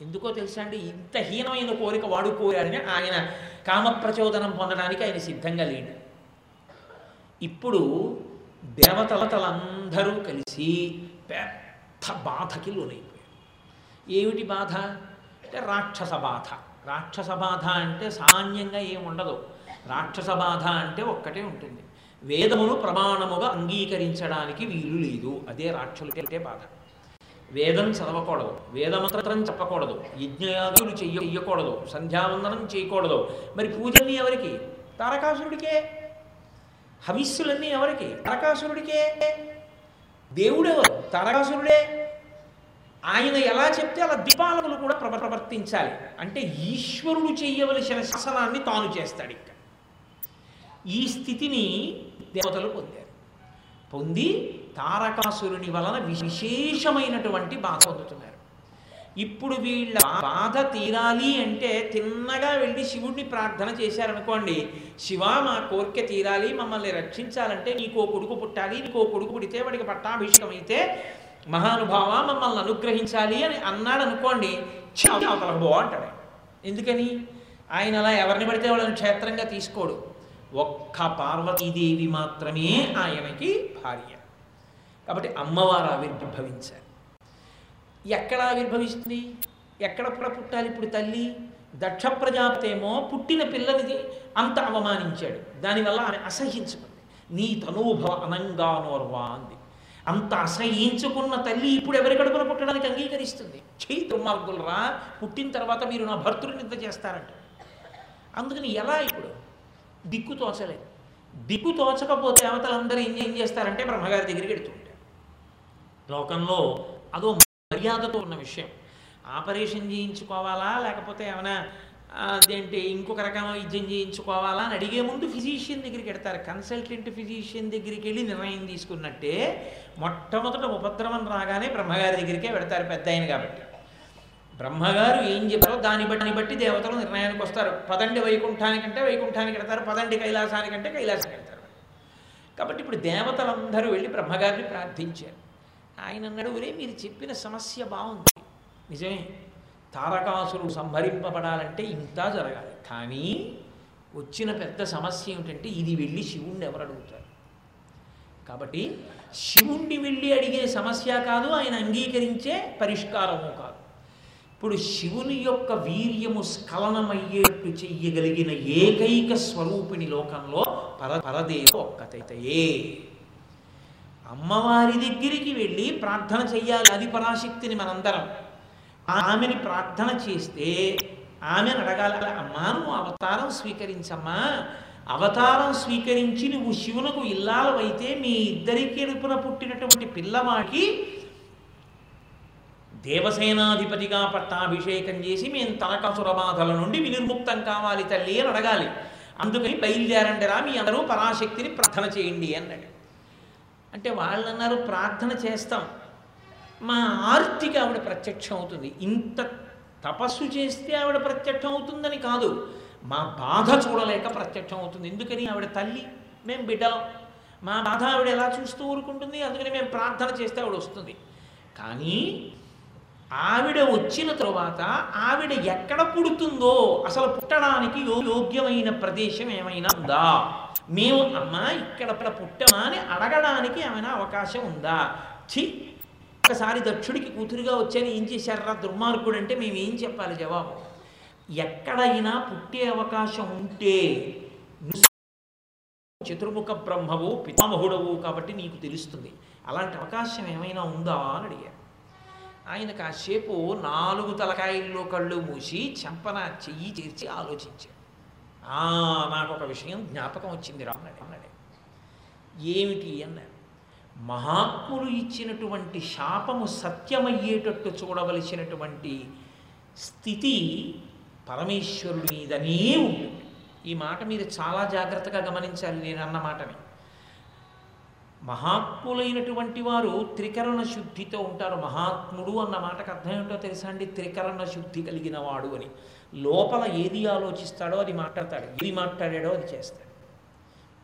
ఎందుకో తెలుసా అండి? ఇంత హీనమైన కోరిక వాడు కోరాడని ఆయన కామప్రచోదనం పొందడానికి ఆయన సిద్ధంగా లేడు. ఇప్పుడు దేవతలతలందరూ కలిసి పెద్ద బాధకి లోనైపోయారు. ఏమిటి బాధ? అంటే రాక్షస బాధ. రాక్షస బాధ అంటే సామాన్యంగా ఏముండదు రాక్షస బాధ అంటే ఒక్కటే ఉంటుంది. వేదమును ప్రమాణముగా అంగీకరించడానికి వీలు లేదు. అదే రాక్షసులకే బాధ. వేదం చదవకూడదు. వేదమంత్రం చెప్పకూడదు. యజ్ఞయాదులు చెయ్య చెయ్యకూడదు. సంధ్యావందనం చేయకూడదు. మరి పూజల్ని ఎవరికి? తారకాసురుడికే. హవిస్సులన్నీ ఎవరికి? తారకాసురుడికే. దేవుడెవరు? తారకాసురుడే. ఆయన ఎలా చెప్తే అలా దీపాలకులు కూడా ప్రవ- ప్రవర్తించాలి. అంటే ఈశ్వరుడు చేయవలసిన శాసనాన్ని తాను చేస్తాడు ఇక్కడ. ఈ స్థితిని దేవతలు పొందారు. పొంది తారకాసురుని వలన విశేషమైనటువంటి బాధ పొందుతున్నారు. ఇప్పుడు వీళ్ళ బాధ తీరాలి అంటే తిన్నగా వెళ్ళి శివుడిని ప్రార్థన చేశారనుకోండి శివ మా కోరిక తీరాలి మమ్మల్ని రక్షించాలంటే నీకో కొడుకు పుట్టాలి నీకో కొడుకు పుడితే వాడికి పట్టాభిషేకం అయితే మహానుభావ మమ్మల్ని అనుగ్రహించాలి అని అన్నాడు అనుకోండి అవతలకు బో అంటాడు. ఎందుకని? ఆయన అలా ఎవరిని పడితే వాళ్ళని క్షేత్రంగా తీసుకోడు. ఒక్క పార్వతీదేవి మాత్రమే ఆయనకి భార్య. కాబట్టి అమ్మవారు ఆవిర్భవించారు. ఎక్కడ ఆవిర్భవిస్తుంది? ఎక్కడ పుట్టాలి ఇప్పుడు తల్లి? దక్ష ప్రజాపతేమో పుట్టిన పిల్లనిది అంత అవమానించాడు. దానివల్ల ఆమె అసహించుకుంది. నీ తనూభవ అనంగానోర్వా అంది. అంత అసహించుకున్న తల్లి ఇప్పుడు ఎవరి కడుపున పుట్టడానికి అంగీకరిస్తుంది? చేయి దుర్మార్గులరా పుట్టిన తర్వాత మీరు నా భర్తృని నిద్ర చేస్తారంట. అందుకని ఎలా ఇప్పుడు? దిక్కు తోచలేదు. దిక్కు తోచకపోతే అవతలందరూ ఏం ఏం చేస్తారంటే బ్రహ్మగారి దగ్గరికి వెడుతుంటారు లోకంలో అదో మర్యాదతో ఉన్న విషయం. ఆపరేషన్ చేయించుకోవాలా? లేకపోతే ఏమైనా అదేంటి ఇంకొక రకం వైద్యం చేయించుకోవాలా అని అడిగే ముందు ఫిజీషియన్ దగ్గరికి వెడతారు కన్సల్టెంట్ ఫిజిషియన్ దగ్గరికి వెళ్ళి నిర్ణయం తీసుకున్నట్టే మొట్టమొదట ఉపద్రవం రాగానే బ్రహ్మగారి దగ్గరికే పెడతారు పెద్ద ఆయన కాబట్టి. బ్రహ్మగారు ఏం చెప్పారో దాన్ని బట్టి బట్టి దేవతలు నిర్ణయానికి వస్తారు. పదండి వైకుంఠానికంటే వైకుంఠానికి వెళ్తారు పదండి కైలాసానికంటే కైలాసానికి వెళ్తారు. కాబట్టి ఇప్పుడు దేవతలందరూ వెళ్ళి బ్రహ్మగారిని ప్రార్థించారు. ఆయన అన్నాడు ఒరే మీరు చెప్పిన సమస్య బాగుంది. నిజమే. తారకాసులు సంహరింపబడాలంటే ఇంత జరగాలి. కానీ వచ్చిన పెద్ద సమస్య ఏమిటంటే ఇది వెళ్ళి శివుణ్ణి ఎవరు అడుగుతారు? కాబట్టి శివుణ్ణి వెళ్ళి అడిగే సమస్య కాదు ఆయన అంగీకరించే పరిష్కారము కాదు. ఇప్పుడు శివుని యొక్క వీర్యము స్ఖలనమయ్యేట్టు చెయ్యగలిగిన ఏకైక స్వరూపిణి లోకంలో పర పరదేవ ఒక్కతైతయే అమ్మవారి దగ్గరికి వెళ్ళి ప్రార్థన చెయ్యాలి అది పరాశక్తిని మనందరం. ఆమెని ప్రార్థన చేస్తే ఆమెను అడగాలి అమ్మా నువ్వు అవతారం స్వీకరించమ్మా. అవతారం స్వీకరించి నువ్వు శివునకు ఇల్లాలవైతే మీ ఇద్దరికీ ఎడుపున పుట్టినటువంటి పిల్లవాడికి దేవసేనాధిపతిగా పట్టాభిషేకం చేసి మేము తనకసుర బాధల నుండి వినిర్ముక్తం కావాలి తల్లి అని అడగాలి. అందుకని బయలుదేరండిరా మీ అందరూ పరాశక్తిని ప్రార్థన చేయండి అన్నాడు. అంటే వాళ్ళు అన్నారు ప్రార్థన చేస్తాం. మా ఆర్తికి ఆవిడ ప్రత్యక్షం అవుతుంది. ఇంత తపస్సు చేస్తే ఆవిడ ప్రత్యక్షం అవుతుందని కాదు మా బాధ చూడలేక ప్రత్యక్షం అవుతుంది. ఎందుకని? ఆవిడ తల్లి మేము బిడ్డలం. మా బాధ ఆవిడ ఎలా చూస్తూ ఊరుకుంటుంది? అందుకని మేము ప్రార్థన చేస్తే ఆవిడ వస్తుంది. కానీ ఆవిడ వచ్చిన తరువాత ఆవిడ ఎక్కడ పుడుతుందో అసలు పుట్టడానికి యో- యోగ్యమైన ప్రదేశం ఏమైనా ఉందా? మేము అమ్మా ఇక్కడ పుట్టమా అని అడగడానికి ఏమైనా అవకాశం ఉందా? ఛీ! ఒకసారి దక్షుడికి కూతురుగా వచ్చాను ఏం చేశారా దుర్మార్గుడు అంటే మేము ఏం చెప్పాలి జవాబు? ఎక్కడైనా పుట్టే అవకాశం ఉంటే చతుర్ముఖ బ్రహ్మవు పితామహుడవు కాబట్టి నీకు తెలుస్తుంది. అలాంటి అవకాశం ఏమైనా ఉందా అని అడిగారు. ఆయన కాసేపు నాలుగు తలకాయల్లో కళ్ళు మూసి చెంపన చెయ్యి చేర్చి ఆలోచించాడు. "ఆ, నాకు ఒక విషయం జ్ఞాపకం వచ్చింది రా" అన్నాడు. అన్నాడు. ఏమిటి అన్నాడు. మహాత్ములు ఇచ్చినటువంటి శాపము సత్యమయ్యేటట్టు చూడవలసినటువంటి స్థితి పరమేశ్వరుడి మీదనే ఉంటుంది. ఈ మాట మీరు చాలా జాగ్రత్తగా గమనించాలి నేను అన్న మాటని. మహాత్ములైనటువంటి వారు త్రికరణ శుద్ధితో ఉంటారు. మహాత్ముడు అన్న మాటకు అర్థం ఏంటో తెలుసా అండి? త్రికరణ శుద్ధి కలిగిన వాడు అని. లోపల ఏది ఆలోచిస్తాడో అది మాట్లాడతాడు. ఏది మాట్లాడాడో అది చేస్తాడు.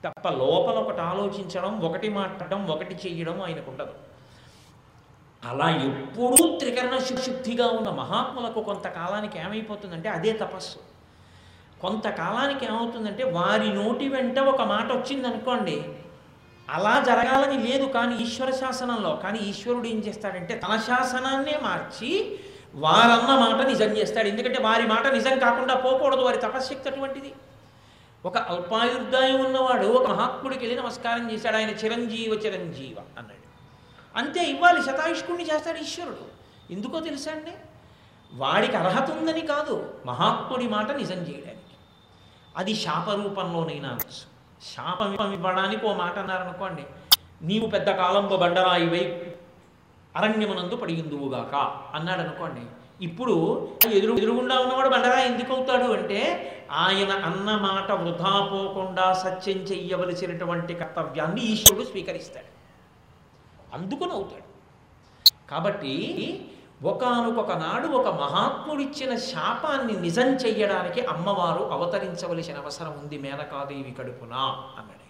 తప్ప లోపల ఒకటి ఆలోచించడం ఒకటి మాట్లాడడం ఒకటి చేయడం ఆయనకు ఉండదు. అలా ఎప్పుడూ త్రికరణ శుద్ధిగా ఉన్న మహాత్ములకు కొంతకాలానికి ఏమైపోతుందంటే అదే తపస్సు. కొంతకాలానికి ఏమవుతుందంటే వారి నోటి వెంట ఒక మాట వచ్చింది అనుకోండి అలా జరగాలని లేదు కానీ ఈశ్వర శాసనంలో కానీ ఈశ్వరుడు ఏం చేస్తాడంటే తన శాసనాన్నే మార్చి వారన్న మాట నిజం చేస్తాడు. ఎందుకంటే వారి మాట నిజం కాకుండా పోకూడదు వారి తపశక్తి అటువంటిది. ఒక అల్పాయుర్దాయం ఉన్నవాడు ఒక మహాత్ముడికి వెళ్ళి నమస్కారం చేశాడు ఆయన చిరంజీవ చిరంజీవ అన్నాడు. అంతే ఇవ్వాలి శతాయుష్కుణ్ణి చేస్తాడు ఈశ్వరుడు. ఎందుకో తెలుసా అండి? వాడికి అర్హత ఉందని కాదు మహాత్ముడి మాట నిజం చేయడానికి. అది శాపరూపంలోనైనా అనొచ్చు శాపం ఇవ్వడానికి ఓ మాట అన్నారనుకోండి నీవు పెద్ద కాలంబ బండరాయివై అరణ్యమునందు పడియుందువుగాక అన్నాడు అనుకోండి ఇప్పుడు ఎదురు ఎదురుగుండా ఉన్నవాడు బండరా ఎందుకు అవుతాడు అంటే ఆయన అన్న మాట వృధా పోకుండా సత్యం చెయ్యవలసినటువంటి కర్తవ్యాన్ని ఈశ్వరుడు స్వీకరిస్తాడు. అందుకుని అవుతాడు కాబట్టి ఒకనొక నాడు ఒక మహాత్ముడిచ్చిన శాపాన్ని నిజం చెయ్యడానికి అమ్మవారు అవతరించవలసిన అవసరం ఉంది మేనకాదేవి కడుపున అన్నాడు.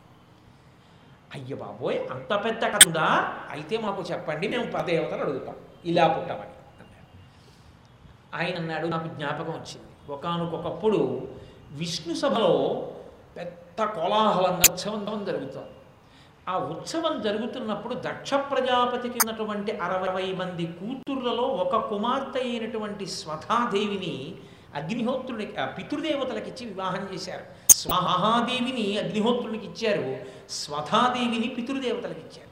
అయ్య బాబోయ్ అంత పెద్ద కథ అయితే మాకు చెప్పండి మేము పదేవతలు అడుగుతాం. ఇలా పుట్టమని అన్నాడు. ఆయన అన్నాడు నాకు జ్ఞాపకం వచ్చింది. ఒకనొకప్పుడు విష్ణు సభలో పెద్ద కోలాహలంగా ఉత్సవం జరుగుతుంది. ఆ ఉత్సవం జరుగుతున్నప్పుడు దక్ష ప్రజాపతికి ఉన్నటువంటి అరవై మంది కూతుర్లలో ఒక కుమార్తె అయినటువంటి స్వధాదేవిని అగ్నిహోత్రుడికి పితృదేవతలకు ఇచ్చి వివాహం చేశారు. స్వహాదేవిని అగ్నిహోత్రునికి ఇచ్చారు స్వధాదేవిని పితృదేవతలకు ఇచ్చారు.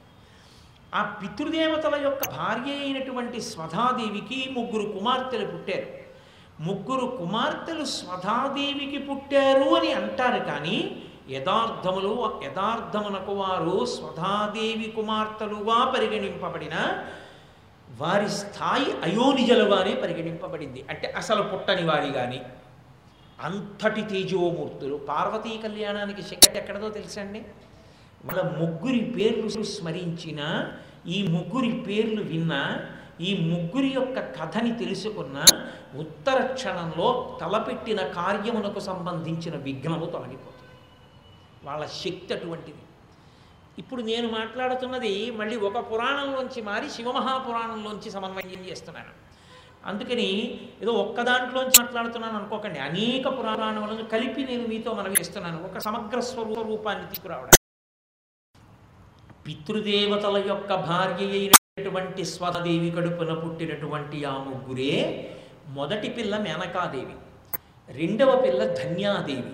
ఆ పితృదేవతల యొక్క భార్య అయినటువంటి స్వధాదేవికి ముగ్గురు కుమార్తెలు పుట్టారు. ముగ్గురు కుమార్తెలు స్వధాదేవికి పుట్టారు అని అంటారు కానీ యథార్థములు యథార్థమునకు వారు స్వధాదేవి కుమార్తెలుగా పరిగణింపబడిన వారి స్థాయి అయోనిజలుగానే పరిగణింపబడింది. అంటే అసలు పుట్టని వారి కానీ అంతటి తేజోమూర్తులు. పార్వతీ కళ్యాణానికి శక్తి ఎక్కడదో తెలుసండి? వాళ్ళ ముగ్గురి పేర్లు స్మరించిన ఈ ముగ్గురి పేర్లు విన్నా ఈ ముగ్గురి యొక్క కథని తెలుసుకున్న ఉత్తర క్షణంలో తలపెట్టిన కార్యమునకు సంబంధించిన విఘ్నము తొలగిపోతుంది వాళ్ళ శక్తి అటువంటిది. ఇప్పుడు నేను మాట్లాడుతున్నది మళ్ళీ ఒక పురాణంలోంచి మారి శివమహాపురాణంలోంచి సమన్వయం చేస్తున్నాను. అందుకని ఏదో ఒక్క దాంట్లోంచి మాట్లాడుతున్నాను అనుకోకండి. అనేక పురాణాలను కలిపి నేను మీతో మనం చేస్తున్నాను. ఒక సమగ్ర స్వరూప రూపాన్ని తీసుకురావడం పితృదేవతల యొక్క భార్య అయినటువంటి స్వదేవి కడుపున పుట్టినటువంటి ఆ ముగ్గురే మొదటి పిల్ల మేనకాదేవి. రెండవ పిల్ల ధన్యాదేవి.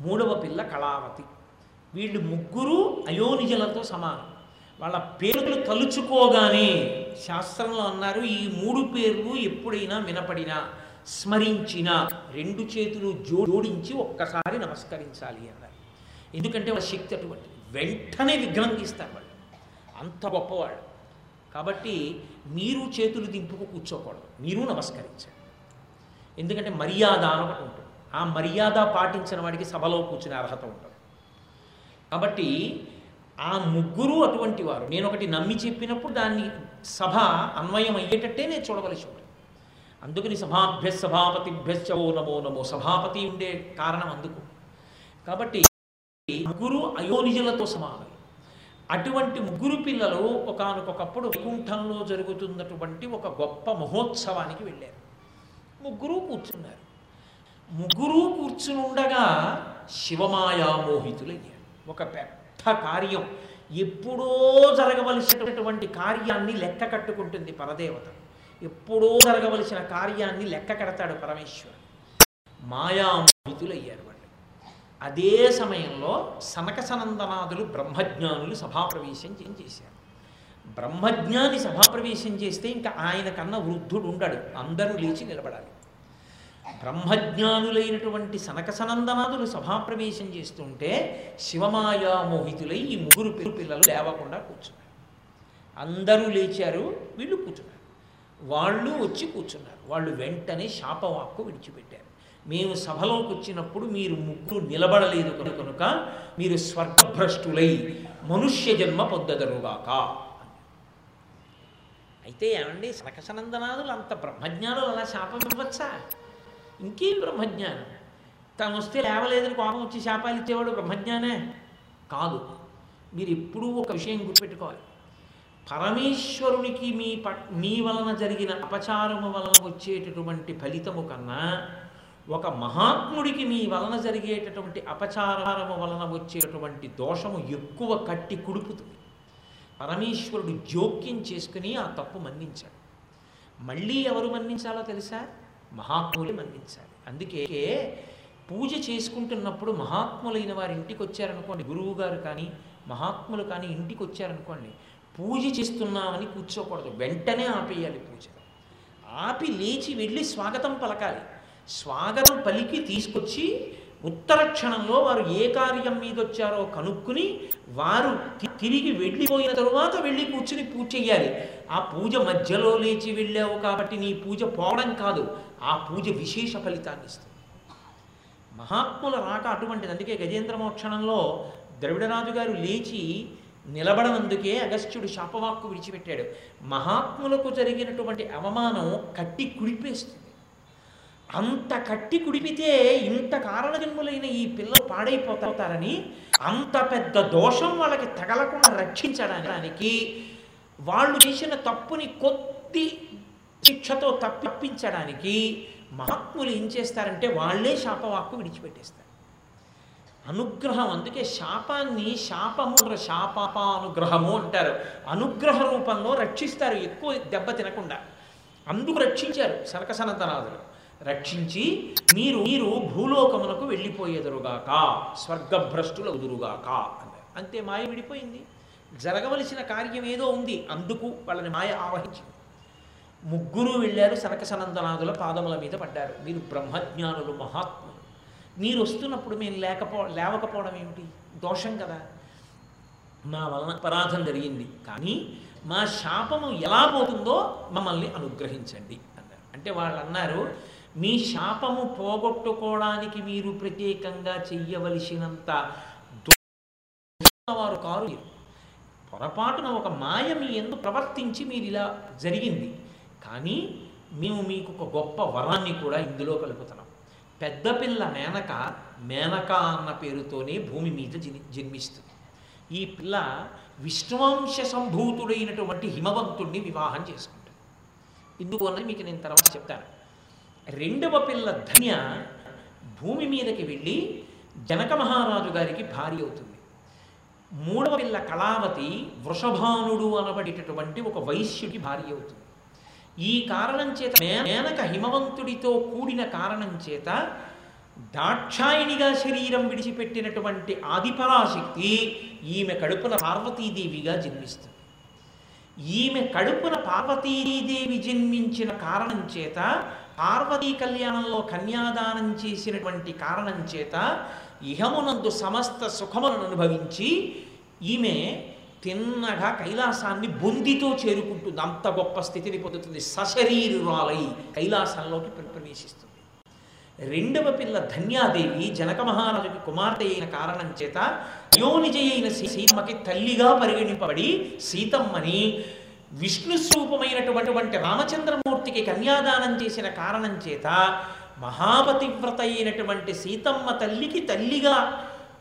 మూడవ పిల్ల కళావతి. వీళ్ళు ముగ్గురు అయోనిజలతో సమానం. వాళ్ళ పేర్లు తలుచుకోగానే శాస్త్రంలో అన్నారు ఈ మూడు పేర్లు ఎప్పుడైనా వినపడినా స్మరించిన రెండు చేతులు జోడించి ఒక్కసారి నమస్కరించాలి అన్నారు. ఎందుకంటే వాళ్ళ శక్తి అటువంటి వెంటనే విఘ్నం తీస్తారు వాళ్ళు. అంత గొప్పవాళ్ళు. కాబట్టి మీరు చేతులు దింపుకు కూర్చోకూడదు. మీరు నమస్కరించండి. ఎందుకంటే మర్యాద అని ఒకటి ఉంటుంది. ఆ మర్యాద పాటించిన వాడికి సభలో కూర్చునే అర్హత ఉంటుంది. కాబట్టి ఆ ముగ్గురు అటువంటి వారు నేను ఒకటి నమ్మి చెప్పినప్పుడు దాన్ని సభ అన్వయం అయ్యేటట్టే నేను చూడవలసి ఉంటుంది. అందుకని సభాభ్య సభాపతిభ్యశ్చ ఓ నమో నమో సభాపతి ఉండే కారణం అందుకు. కాబట్టి ముగ్గురు అయోనిజులతో సమానం. అటువంటి ముగ్గురు పిల్లలు ఒకనకొకప్పుడు వైకుంఠంలో జరుగుతున్నటువంటి ఒక గొప్ప మహోత్సవానికి వెళ్ళారు. ముగ్గురు కూర్చున్నారు. ముగ్గురు కూర్చుని ఉండగా శివమాయా ఒక పెద్ద కార్యం ఎప్పుడో జరగవలసినటువంటి కార్యాన్ని లెక్క కట్టుకుంటుంది పరదేవత. ఎప్పుడో జరగవలసిన కార్యాన్ని లెక్క కడతాడు పరమేశ్వరుడు. మాయామోహితులయ్యారు వాళ్ళు. అదే సమయంలో సనక సనందనాదులు బ్రహ్మజ్ఞానులు సభాప్రవేశం చేశారు. బ్రహ్మజ్ఞాని సభాప్రవేశం చేస్తే ఇంకా ఆయన కన్నా వృద్ధుడు ఉండడు. అందరూ లేచి నిలబడాలి. బ్రహ్మజ్ఞానులైనటువంటి సనక సనందనాదులు సభాప్రవేశం చేస్తుంటే శివమాయామోహితులై ఈ ముగ్గురు పిల్ల పిల్లలు లేవకుండా కూర్చున్నారు. అందరూ లేచారు వీళ్ళు కూర్చున్నారు. వాళ్ళు వచ్చి కూర్చున్నారు. వాళ్ళు వెంటనే శాపవాక్కు విడిచిపెట్టారు. మేము సభలోకి వచ్చినప్పుడు మీరు ముగ్గురు నిలబడలేదు కనుక కనుక మీరు స్వర్గభ్రష్టులై మనుష్య జన్మ పొందదరుగాక అయితే ఏమండి సనకసనందనాదులు అంత బ్రహ్మజ్ఞానులు అలా శాపం ఇవ్వచ్చా ఇంకేం బ్రహ్మజ్ఞానం? తను వస్తే లేవలేదని కోపం వచ్చి శాపాలు ఇచ్చేవాడు బ్రహ్మజ్ఞానే కాదు. మీరు ఎప్పుడూ ఒక విషయం గుర్తుపెట్టుకోవాలి. పరమేశ్వరునికి మీ ప మీ వలన జరిగిన అపచారము వలన వచ్చేటటువంటి ఫలితము కన్నా ఒక మహాత్ముడికి మీ వలన జరిగేటటువంటి అపచారము వలన వచ్చేటటువంటి దోషము ఎక్కువ కట్టి కుడుపుతుంది. పరమేశ్వరుడు జోక్యం చేసుకుని ఆ తప్పు మన్నించాడు. మళ్ళీ ఎవరు మన్నించాలో తెలుసా? మహాత్ములు మన్నించాలి. అందుకే పూజ చేసుకుంటున్నప్పుడు మహాత్ములైన వారి ఇంటికి వచ్చారనుకోండి గురువు గారు కానీ మహాత్ములు కానీ ఇంటికి వచ్చారనుకోండి పూజ చేస్తున్నామని కూర్చోకూడదు. వెంటనే ఆపేయాలి పూజ. ఆపి లేచి వెళ్ళి స్వాగతం పలకాలి. స్వాగతం పలికి తీసుకొచ్చి ఉత్తర క్షణంలో వారు ఏ కార్యం మీద వచ్చారో కనుక్కుని వారు తిరిగి వెళ్ళిపోయిన తరువాత వెళ్ళి కూర్చుని పూజ చెయ్యాలి. ఆ పూజ మధ్యలో లేచి వెళ్ళావు కాబట్టి నీ పూజ పోవడం కాదు ఆ పూజ విశేష ఫలితాన్ని ఇస్తుంది. మహాత్ముల రాక అటువంటిది. అందుకే గజేంద్ర మోక్షణంలో ద్రవిడరాజు గారు లేచి నిలబడనందుకే అగస్త్యుడు శాపవాక్కు విడిచిపెట్టాడు. మహాత్ములకు జరిగినటువంటి అవమానం కట్టి కుడిపేస్తుంది అంత కట్టి కుడిపితే ఇంత కారణజన్ములైన ఈ పిల్లలు పాడైపోతారని అంత పెద్ద దోషం వాళ్ళకి తగలకుండా రక్షించడానికి వాళ్ళు చేసిన తప్పుని కొద్ది శిక్షతో తప్పించడానికి మహాత్ములు ఏం చేస్తారంటే వాళ్ళే శాపవాక్కు విడిచిపెట్టేస్తారు. అనుగ్రహం అందుకే శాపాన్ని శాపము శాపానుగ్రహము అంటారు. అనుగ్రహ రూపంలో రక్షిస్తారు ఎక్కువ దెబ్బ తినకుండా. అందుకు రక్షించారు సనకసనంతనాథులు రక్షించి మీరు మీరు భూలోకమునకు వెళ్ళిపోయేదురుగాక స్వర్గభ్రష్టుల ఉదురుగాక అన్నారు. అంతే మాయ విడిపోయింది. జరగవలసిన కార్యం ఏదో ఉంది. అందుకు వాళ్ళని మాయ ఆవహించింది. ముగ్గురు వెళ్ళారు సనకసనందనాథుల పాదముల మీద పడ్డారు. మీరు బ్రహ్మజ్ఞానులు మహాత్ములు. మీరు వస్తున్నప్పుడు మేము లేకపో లేవకపోవడం ఏమిటి? దోషం కదా. మా వలన అపరాధం జరిగింది. కానీ మా శాపము ఎలా పోతుందో మమ్మల్ని అనుగ్రహించండి అన్నారు. అంటే వాళ్ళు అన్నారు మీ శాపము పోగొట్టుకోవడానికి మీరు ప్రత్యేకంగా చెయ్యవలసినంత వారు కారు మీరు. పొరపాటున ఒక మాయ మీ ఎందుకు ప్రవర్తించి మీరు ఇలా జరిగింది. కానీ మేము మీకు ఒక గొప్ప వరాన్ని కూడా ఇందులో కలుపుతున్నాం. పెద్ద పిల్ల మేనక మేనక అన్న పేరుతోనే భూమి మీద జన్మిస్తుంది. ఈ పిల్ల విష్ణువంశ సంభూతుడైనటువంటి హిమవంతుణ్ణి వివాహం చేసుకుంటుంది. ఎందుకు అన్నది మీకు నేను తర్వాత చెప్తాను. రెండవ పిల్ల ధన్య భూమి మీదకి వెళ్ళి జనక మహారాజు గారికి భార్య అవుతుంది. మూడవ పిల్ల కళావతి వృషభానుడు అనబడేటటువంటి ఒక వైశ్యుడికి భార్య అవుతుంది. ఈ కారణం చేత మేనక హిమవంతుడితో కూడిన కారణం చేత దాక్షాయినిగా శరీరం విడిచిపెట్టినటువంటి ఆదిపరాశక్తి ఈమె కడుపున పార్వతీదేవిగా జన్మిస్తుంది. ఈమె కడుపున పార్వతీదేవి జన్మించిన కారణం చేత పార్వతీ కళ్యాణంలో కన్యాదానం చేసినటువంటి కారణం చేత ఇహమునందు సమస్త సుఖములను అనుభవించి ఈమె తిన్నగా కైలాసాన్ని బొందితో చేరుకుంటుంది. అంత గొప్ప స్థితిని పొందుతుంది. సశరీరురాలై కైలాసంలోకి ప్రవేశిస్తుంది రెండవ పిల్ల ధన్యాదేవి జనక మహారాజుకి కుమార్తె అయిన కారణం చేత యోనిజయైన సీతమ్మకి తల్లిగా పరిగణింపబడి సీతమ్మని విష్ణు స్వరూపమైనటువంటి రామచంద్రమూర్తికి కన్యాదానం చేసిన కారణం చేత మహాపతివ్రత అయినటువంటి సీతమ్మ తల్లికి తల్లిగా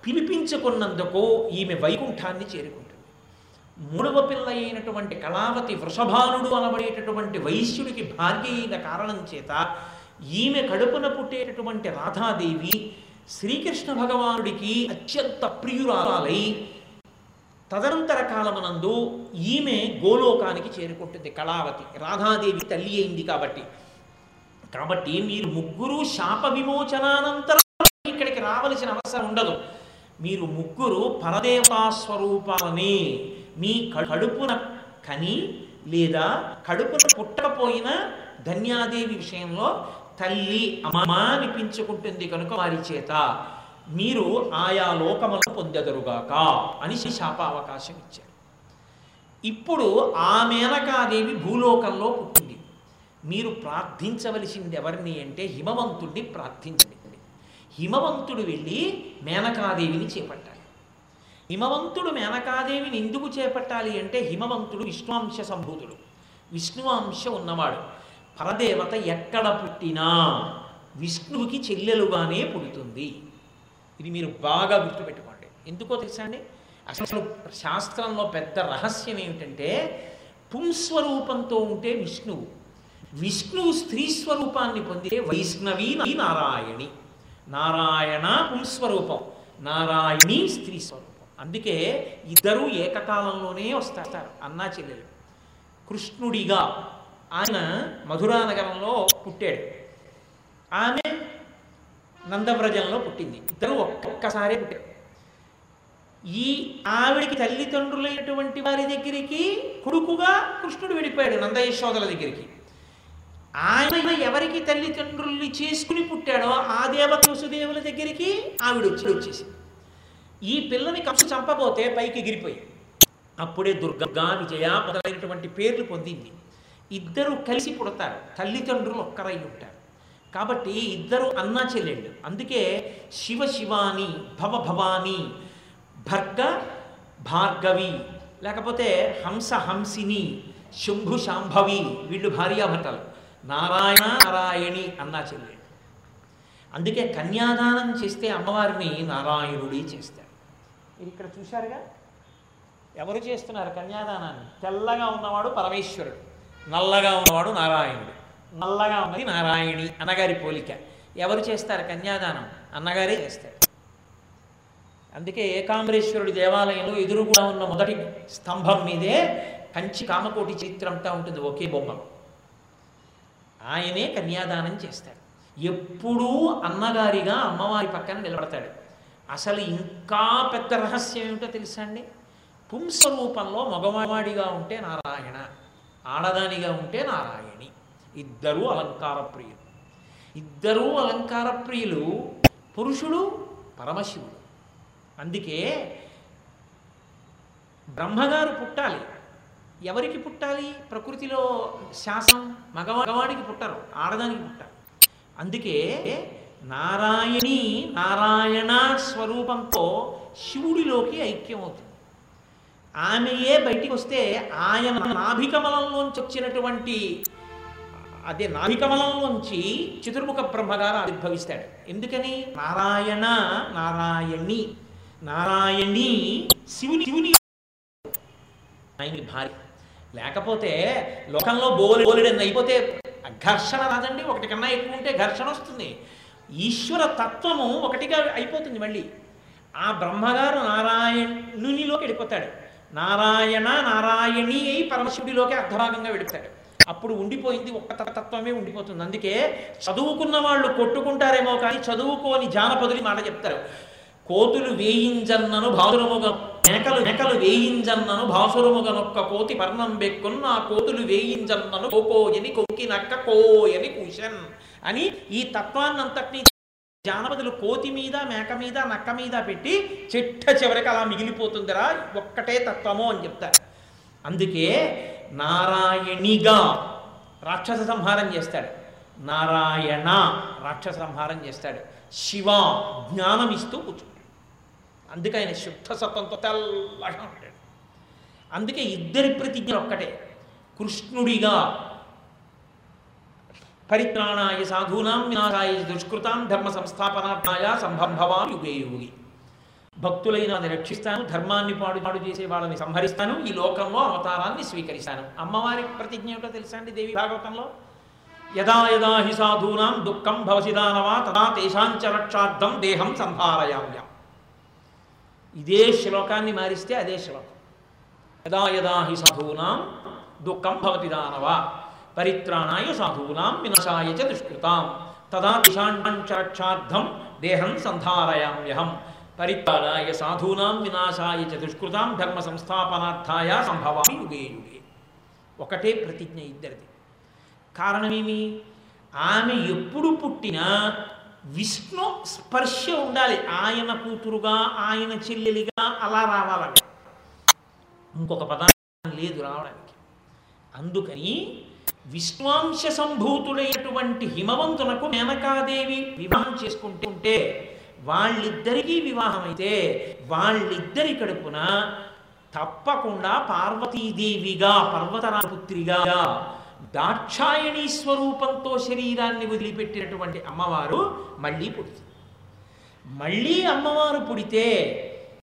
పిలిపించుకున్నందుకు ఈమె వైకుంఠాన్ని చేరుకుంటుంది. మూడవ పిల్ల అయినటువంటి కళావతి వృషభానుడు అనబడేటటువంటి వైశ్యుడికి భార్య అయిన కారణం చేత ఈమె కడుపున పుట్టేటటువంటి రాధాదేవి శ్రీకృష్ణ భగవానుడికి అత్యంత ప్రియురాలై తదనంతర కాలమునందు ఈమె గోలోకానికి చేరుకుంటుంది కళావతి. రాధాదేవి తల్లి అయింది కాబట్టి. కాబట్టి మీరు ముగ్గురు శాప విమోచనానంతరం ఇక్కడికి రావలసిన అవసరం ఉండదు. మీరు ముగ్గురు పరదేవతాస్వరూపాలని మీ కడుపున కని లేదా కడుపున పుట్టకపోయిన ధన్యాదేవి విషయంలో తల్లి అమ్మ అనిపించుకుంటుంది కనుక వారి చేత. మీరు ఆయా లోకములను పొందెదరుగాక అని శాప అవకాశం ఇచ్చారు. ఇప్పుడు ఆ మేనకాదేవి భూలోకంలో పుట్టింది. మీరు ప్రార్థించవలసింది ఎవరిని అంటే హిమవంతుడిని ప్రార్థించండి. హిమవంతుడు వెళ్ళి మేనకాదేవిని చేపట్టాలి. హిమవంతుడు మేనకాదేవిని ఎందుకు చేపట్టాలి అంటే హిమవంతుడు విష్ణువంశ సంభూతుడు. విష్ణువంశ ఉన్నవాడు. పరదేవత ఎక్కడ పుట్టినా విష్ణువుకి చెల్లెలుగానే పుడుతుంది. ఇది మీరు బాగా గుర్తుపెట్టుకోండి. ఎందుకో తెలుసా అండి? అసలు శాస్త్రంలో పెద్ద రహస్యం ఏమిటంటే పుంస్వరూపంతో ఉంటే విష్ణువు. విష్ణువు స్త్రీ స్వరూపాన్ని పొందితే వైష్ణవి నారాయణి. నారాయణ పుంస్వరూపం నారాయణి స్త్రీ స్వరూపం. అందుకే ఇద్దరూ ఏకకాలంలోనే వస్తారు అన్నా చెల్లెలు. కృష్ణుడిగా ఆయన మధురా నగరంలో పుట్టాడు. ఆమె నందవ్రజంలో పుట్టింది. ఇద్దరు ఒక్కొక్కసారి పుట్టారు. ఈ ఆవిడికి తల్లిదండ్రులైనటువంటి వారి దగ్గరికి కొడుకుగా కృష్ణుడు వెళ్ళిపోయాడు నందయశోదల దగ్గరికి. ఆయన ఎవరికి తల్లిదండ్రుల్ని చేసుకుని పుట్టాడో ఆ దేవత వసుదేవుల దగ్గరికి ఆవిడ వచ్చి వచ్చేసి ఈ పిల్లని కంసు చంపబోతే పైకి ఎగిరిపోయి అప్పుడే దుర్గా విజయ మొదలైనటువంటి పేర్లు పొందింది. ఇద్దరు కలిసి పుడతారు. తల్లిదండ్రులు ఒక్కరై ఉంటారు. కాబట్టి ఇద్దరు అన్నా చెల్లెళ్ళు అందుకే శివ శివాని భవ భవాని భర్గ భార్గవి లేకపోతే హంస హంసిని శంభు శాంభవి వీళ్ళు భార్యాభర్తలు. నారాయణ నారాయణి అన్నా చెల్లెళ్ళు అందుకే కన్యాదానం చేస్తే అమ్మవారిని నారాయణుడి చేస్తారు. మీరు ఇక్కడ చూశారుగా? ఎవరు చేస్తున్నారు కన్యాదానాన్ని? తెల్లగా ఉన్నవాడు పరమేశ్వరుడు నల్లగా ఉన్నవాడు నారాయణుడు. నల్లగా ఉన్నది నారాయణి అన్నగారి పోలిక. ఎవరు చేస్తారు కన్యాదానం? అన్నగారే చేస్తారు. అందుకే ఏకాంబరేశ్వరుడి దేవాలయంలో ఎదురుగుగా ఉన్న మొదటి స్తంభం మీదే కంచి కామకోటి చిత్రంతా ఉంటుంది ఒకే బొమ్మ. ఆయనే కన్యాదానం చేస్తాడు. ఎప్పుడూ అన్నగారిగా అమ్మవారి పక్కన నిలబడతాడు. అసలు ఇంకా పెద్ద రహస్యం ఏమిటో తెలుసా అండి? పుంస్వరూపంలో మగవాడిగా ఉంటే నారాయణ ఆడదానిగా ఉంటే నారాయణి. ఇద్దరూ అలంకార ప్రియులు. ఇద్దరూ అలంకార ప్రియులు పురుషుడు పరమశివుడు. అందుకే బ్రహ్మగారు పుట్టాలి. ఎవరికి పుట్టాలి? ప్రకృతిలో శాసనం మగ మగవాడికి పుట్టరు ఆడదానికి పుట్టారు. అందుకే నారాయణి నారాయణ స్వరూపంతో శివుడిలోకి ఐక్యమవుతుంది. ఆమెయే బయటికి వస్తే ఆయన నాభికమలంలోంచి వచ్చినటువంటి అదే నాభికమలంలోంచి చతుర్ముఖ బ్రహ్మగారు ఆవిర్భవిస్తాడు. ఎందుకని? నారాయణ నారాయణి నారాయణి శివుని శివుని. ఆయనకి భార్య. లేకపోతే లోకంలో బోలు బోలెడని అయిపోతే ఘర్షణ రాదండి. ఒకటి కన్నా ఎక్కువ ఉంటే ఘర్షణ వస్తుంది. ఈశ్వర తత్వము ఒకటిగా అయిపోతుంది మళ్ళీ. ఆ బ్రహ్మగారు నారాయణునిలోకి వెళ్ళిపోతాడు. నారాయణ నారాయణి అయి పరమశివుడిలోకి అర్ధభాగంగా వెళ్ళిపోతాడు. అప్పుడు ఉండిపోయింది ఒక్క తత్వమే ఉండిపోతుంది. అందుకే చదువుకున్న వాళ్ళు కొట్టుకుంటారేమో కానీ చదువుకోని జానపదులు మాట చెప్తారు. కోతులు వేయింజన్నను భాసురముగ మేకలు మేకలు వేయింజన్నను భాసురముగనొక్క కోతి పర్ణం బెక్కున్న ఆ కోతులు వేయింజన్నను కోకోయని కొక్కి నక్క కోయని కుషన్ అని ఈ తత్వాన్నంతటినీ జానపదులు కోతి మీద మేక మీద నక్క మీద పెట్టి చిట్ట చివరికి అలా మిగిలిపోతుందిరా ఒక్కటే తత్వము అని చెప్తారు. అందుకే నారాయణిగా. రాక్షస సంహారం చేస్తాడు. నారాయణ రాక్షస సంహారం చేస్తాడు. శివ జ్ఞానం ఇస్తూ కూర్చుంటాడు. అందుకే ఆయన శుద్ధ సత్వంతో తెల్లగా ఉంటాడు. అందుకే ఇద్దరి ప్రతిజ్ఞ ఒక్కటే. కృష్ణుడిగా పరిత్రాణాయ సాధూనాం వినాశాయ దుష్కృతాం ధర్మ సంస్థాపనార్థాయ సంభంభవా యుగే యోగి. భక్తులైన అది రక్షిస్తాను ధర్మాన్ని పాడు పాడు చేసే వాళ్ళని సంహరిస్తాను ఈ లోకంలో అవతారాన్ని స్వీకరిస్తాను. అమ్మవారి ప్రతిజ్ఞ ఏమిటో తెలుసా అండి దేవి భాగవతంలో? యదా యదా హి సాధూనాం దుఃఖం భవసిదానవా తదా తేషాంచ రక్షార్థం దేహం సంహారయామ్యం ఇదే శ్లోకాన్ని మారిస్తే అదే శ్లోకం. యదా యదా హి సాధూనాం దుఃఖం భవతి దానవా పరిత్రాణాయ సాధూనాం వినశాయ చ దుష్కృతాం తదా తేషాంచ రక్షార్థం దేహం సంధారయామ్యహం. పరిత్రాణాయ సాధూనాం వినాశాయ చ దుష్కృతాం ధర్మ సంస్థాపనార్థాయ సంభవామి యుగే యుగే. ఒకటే ప్రతిజ్ఞ ఇద్దరిది. కారణమేమి? ఆమె ఎప్పుడు పుట్టినా విష్ణు స్పర్శ ఉండాలి. ఆయన కూతురుగా ఆయన చెల్లెలిగా అలా రావాలని ఇంకొక పదార్థం లేదు రావడానికి. అందుకని విశ్వాంశ సంభూతుడైనటువంటి హిమవంతునకు మేనకాదేవి వివాహం చేసుకుంటే ఉంటే వాళ్ళిద్దరికీ వివాహం అయితే వాళ్ళిద్దరి కడుపున తప్పకుండా పార్వతీదేవిగా పర్వతరాపుత్రిగా దాక్షాయణీ స్వరూపంతో శరీరాన్ని వదిలిపెట్టినటువంటి అమ్మవారు మళ్ళీ పుడుతుంది. మళ్ళీ అమ్మవారు పుడితే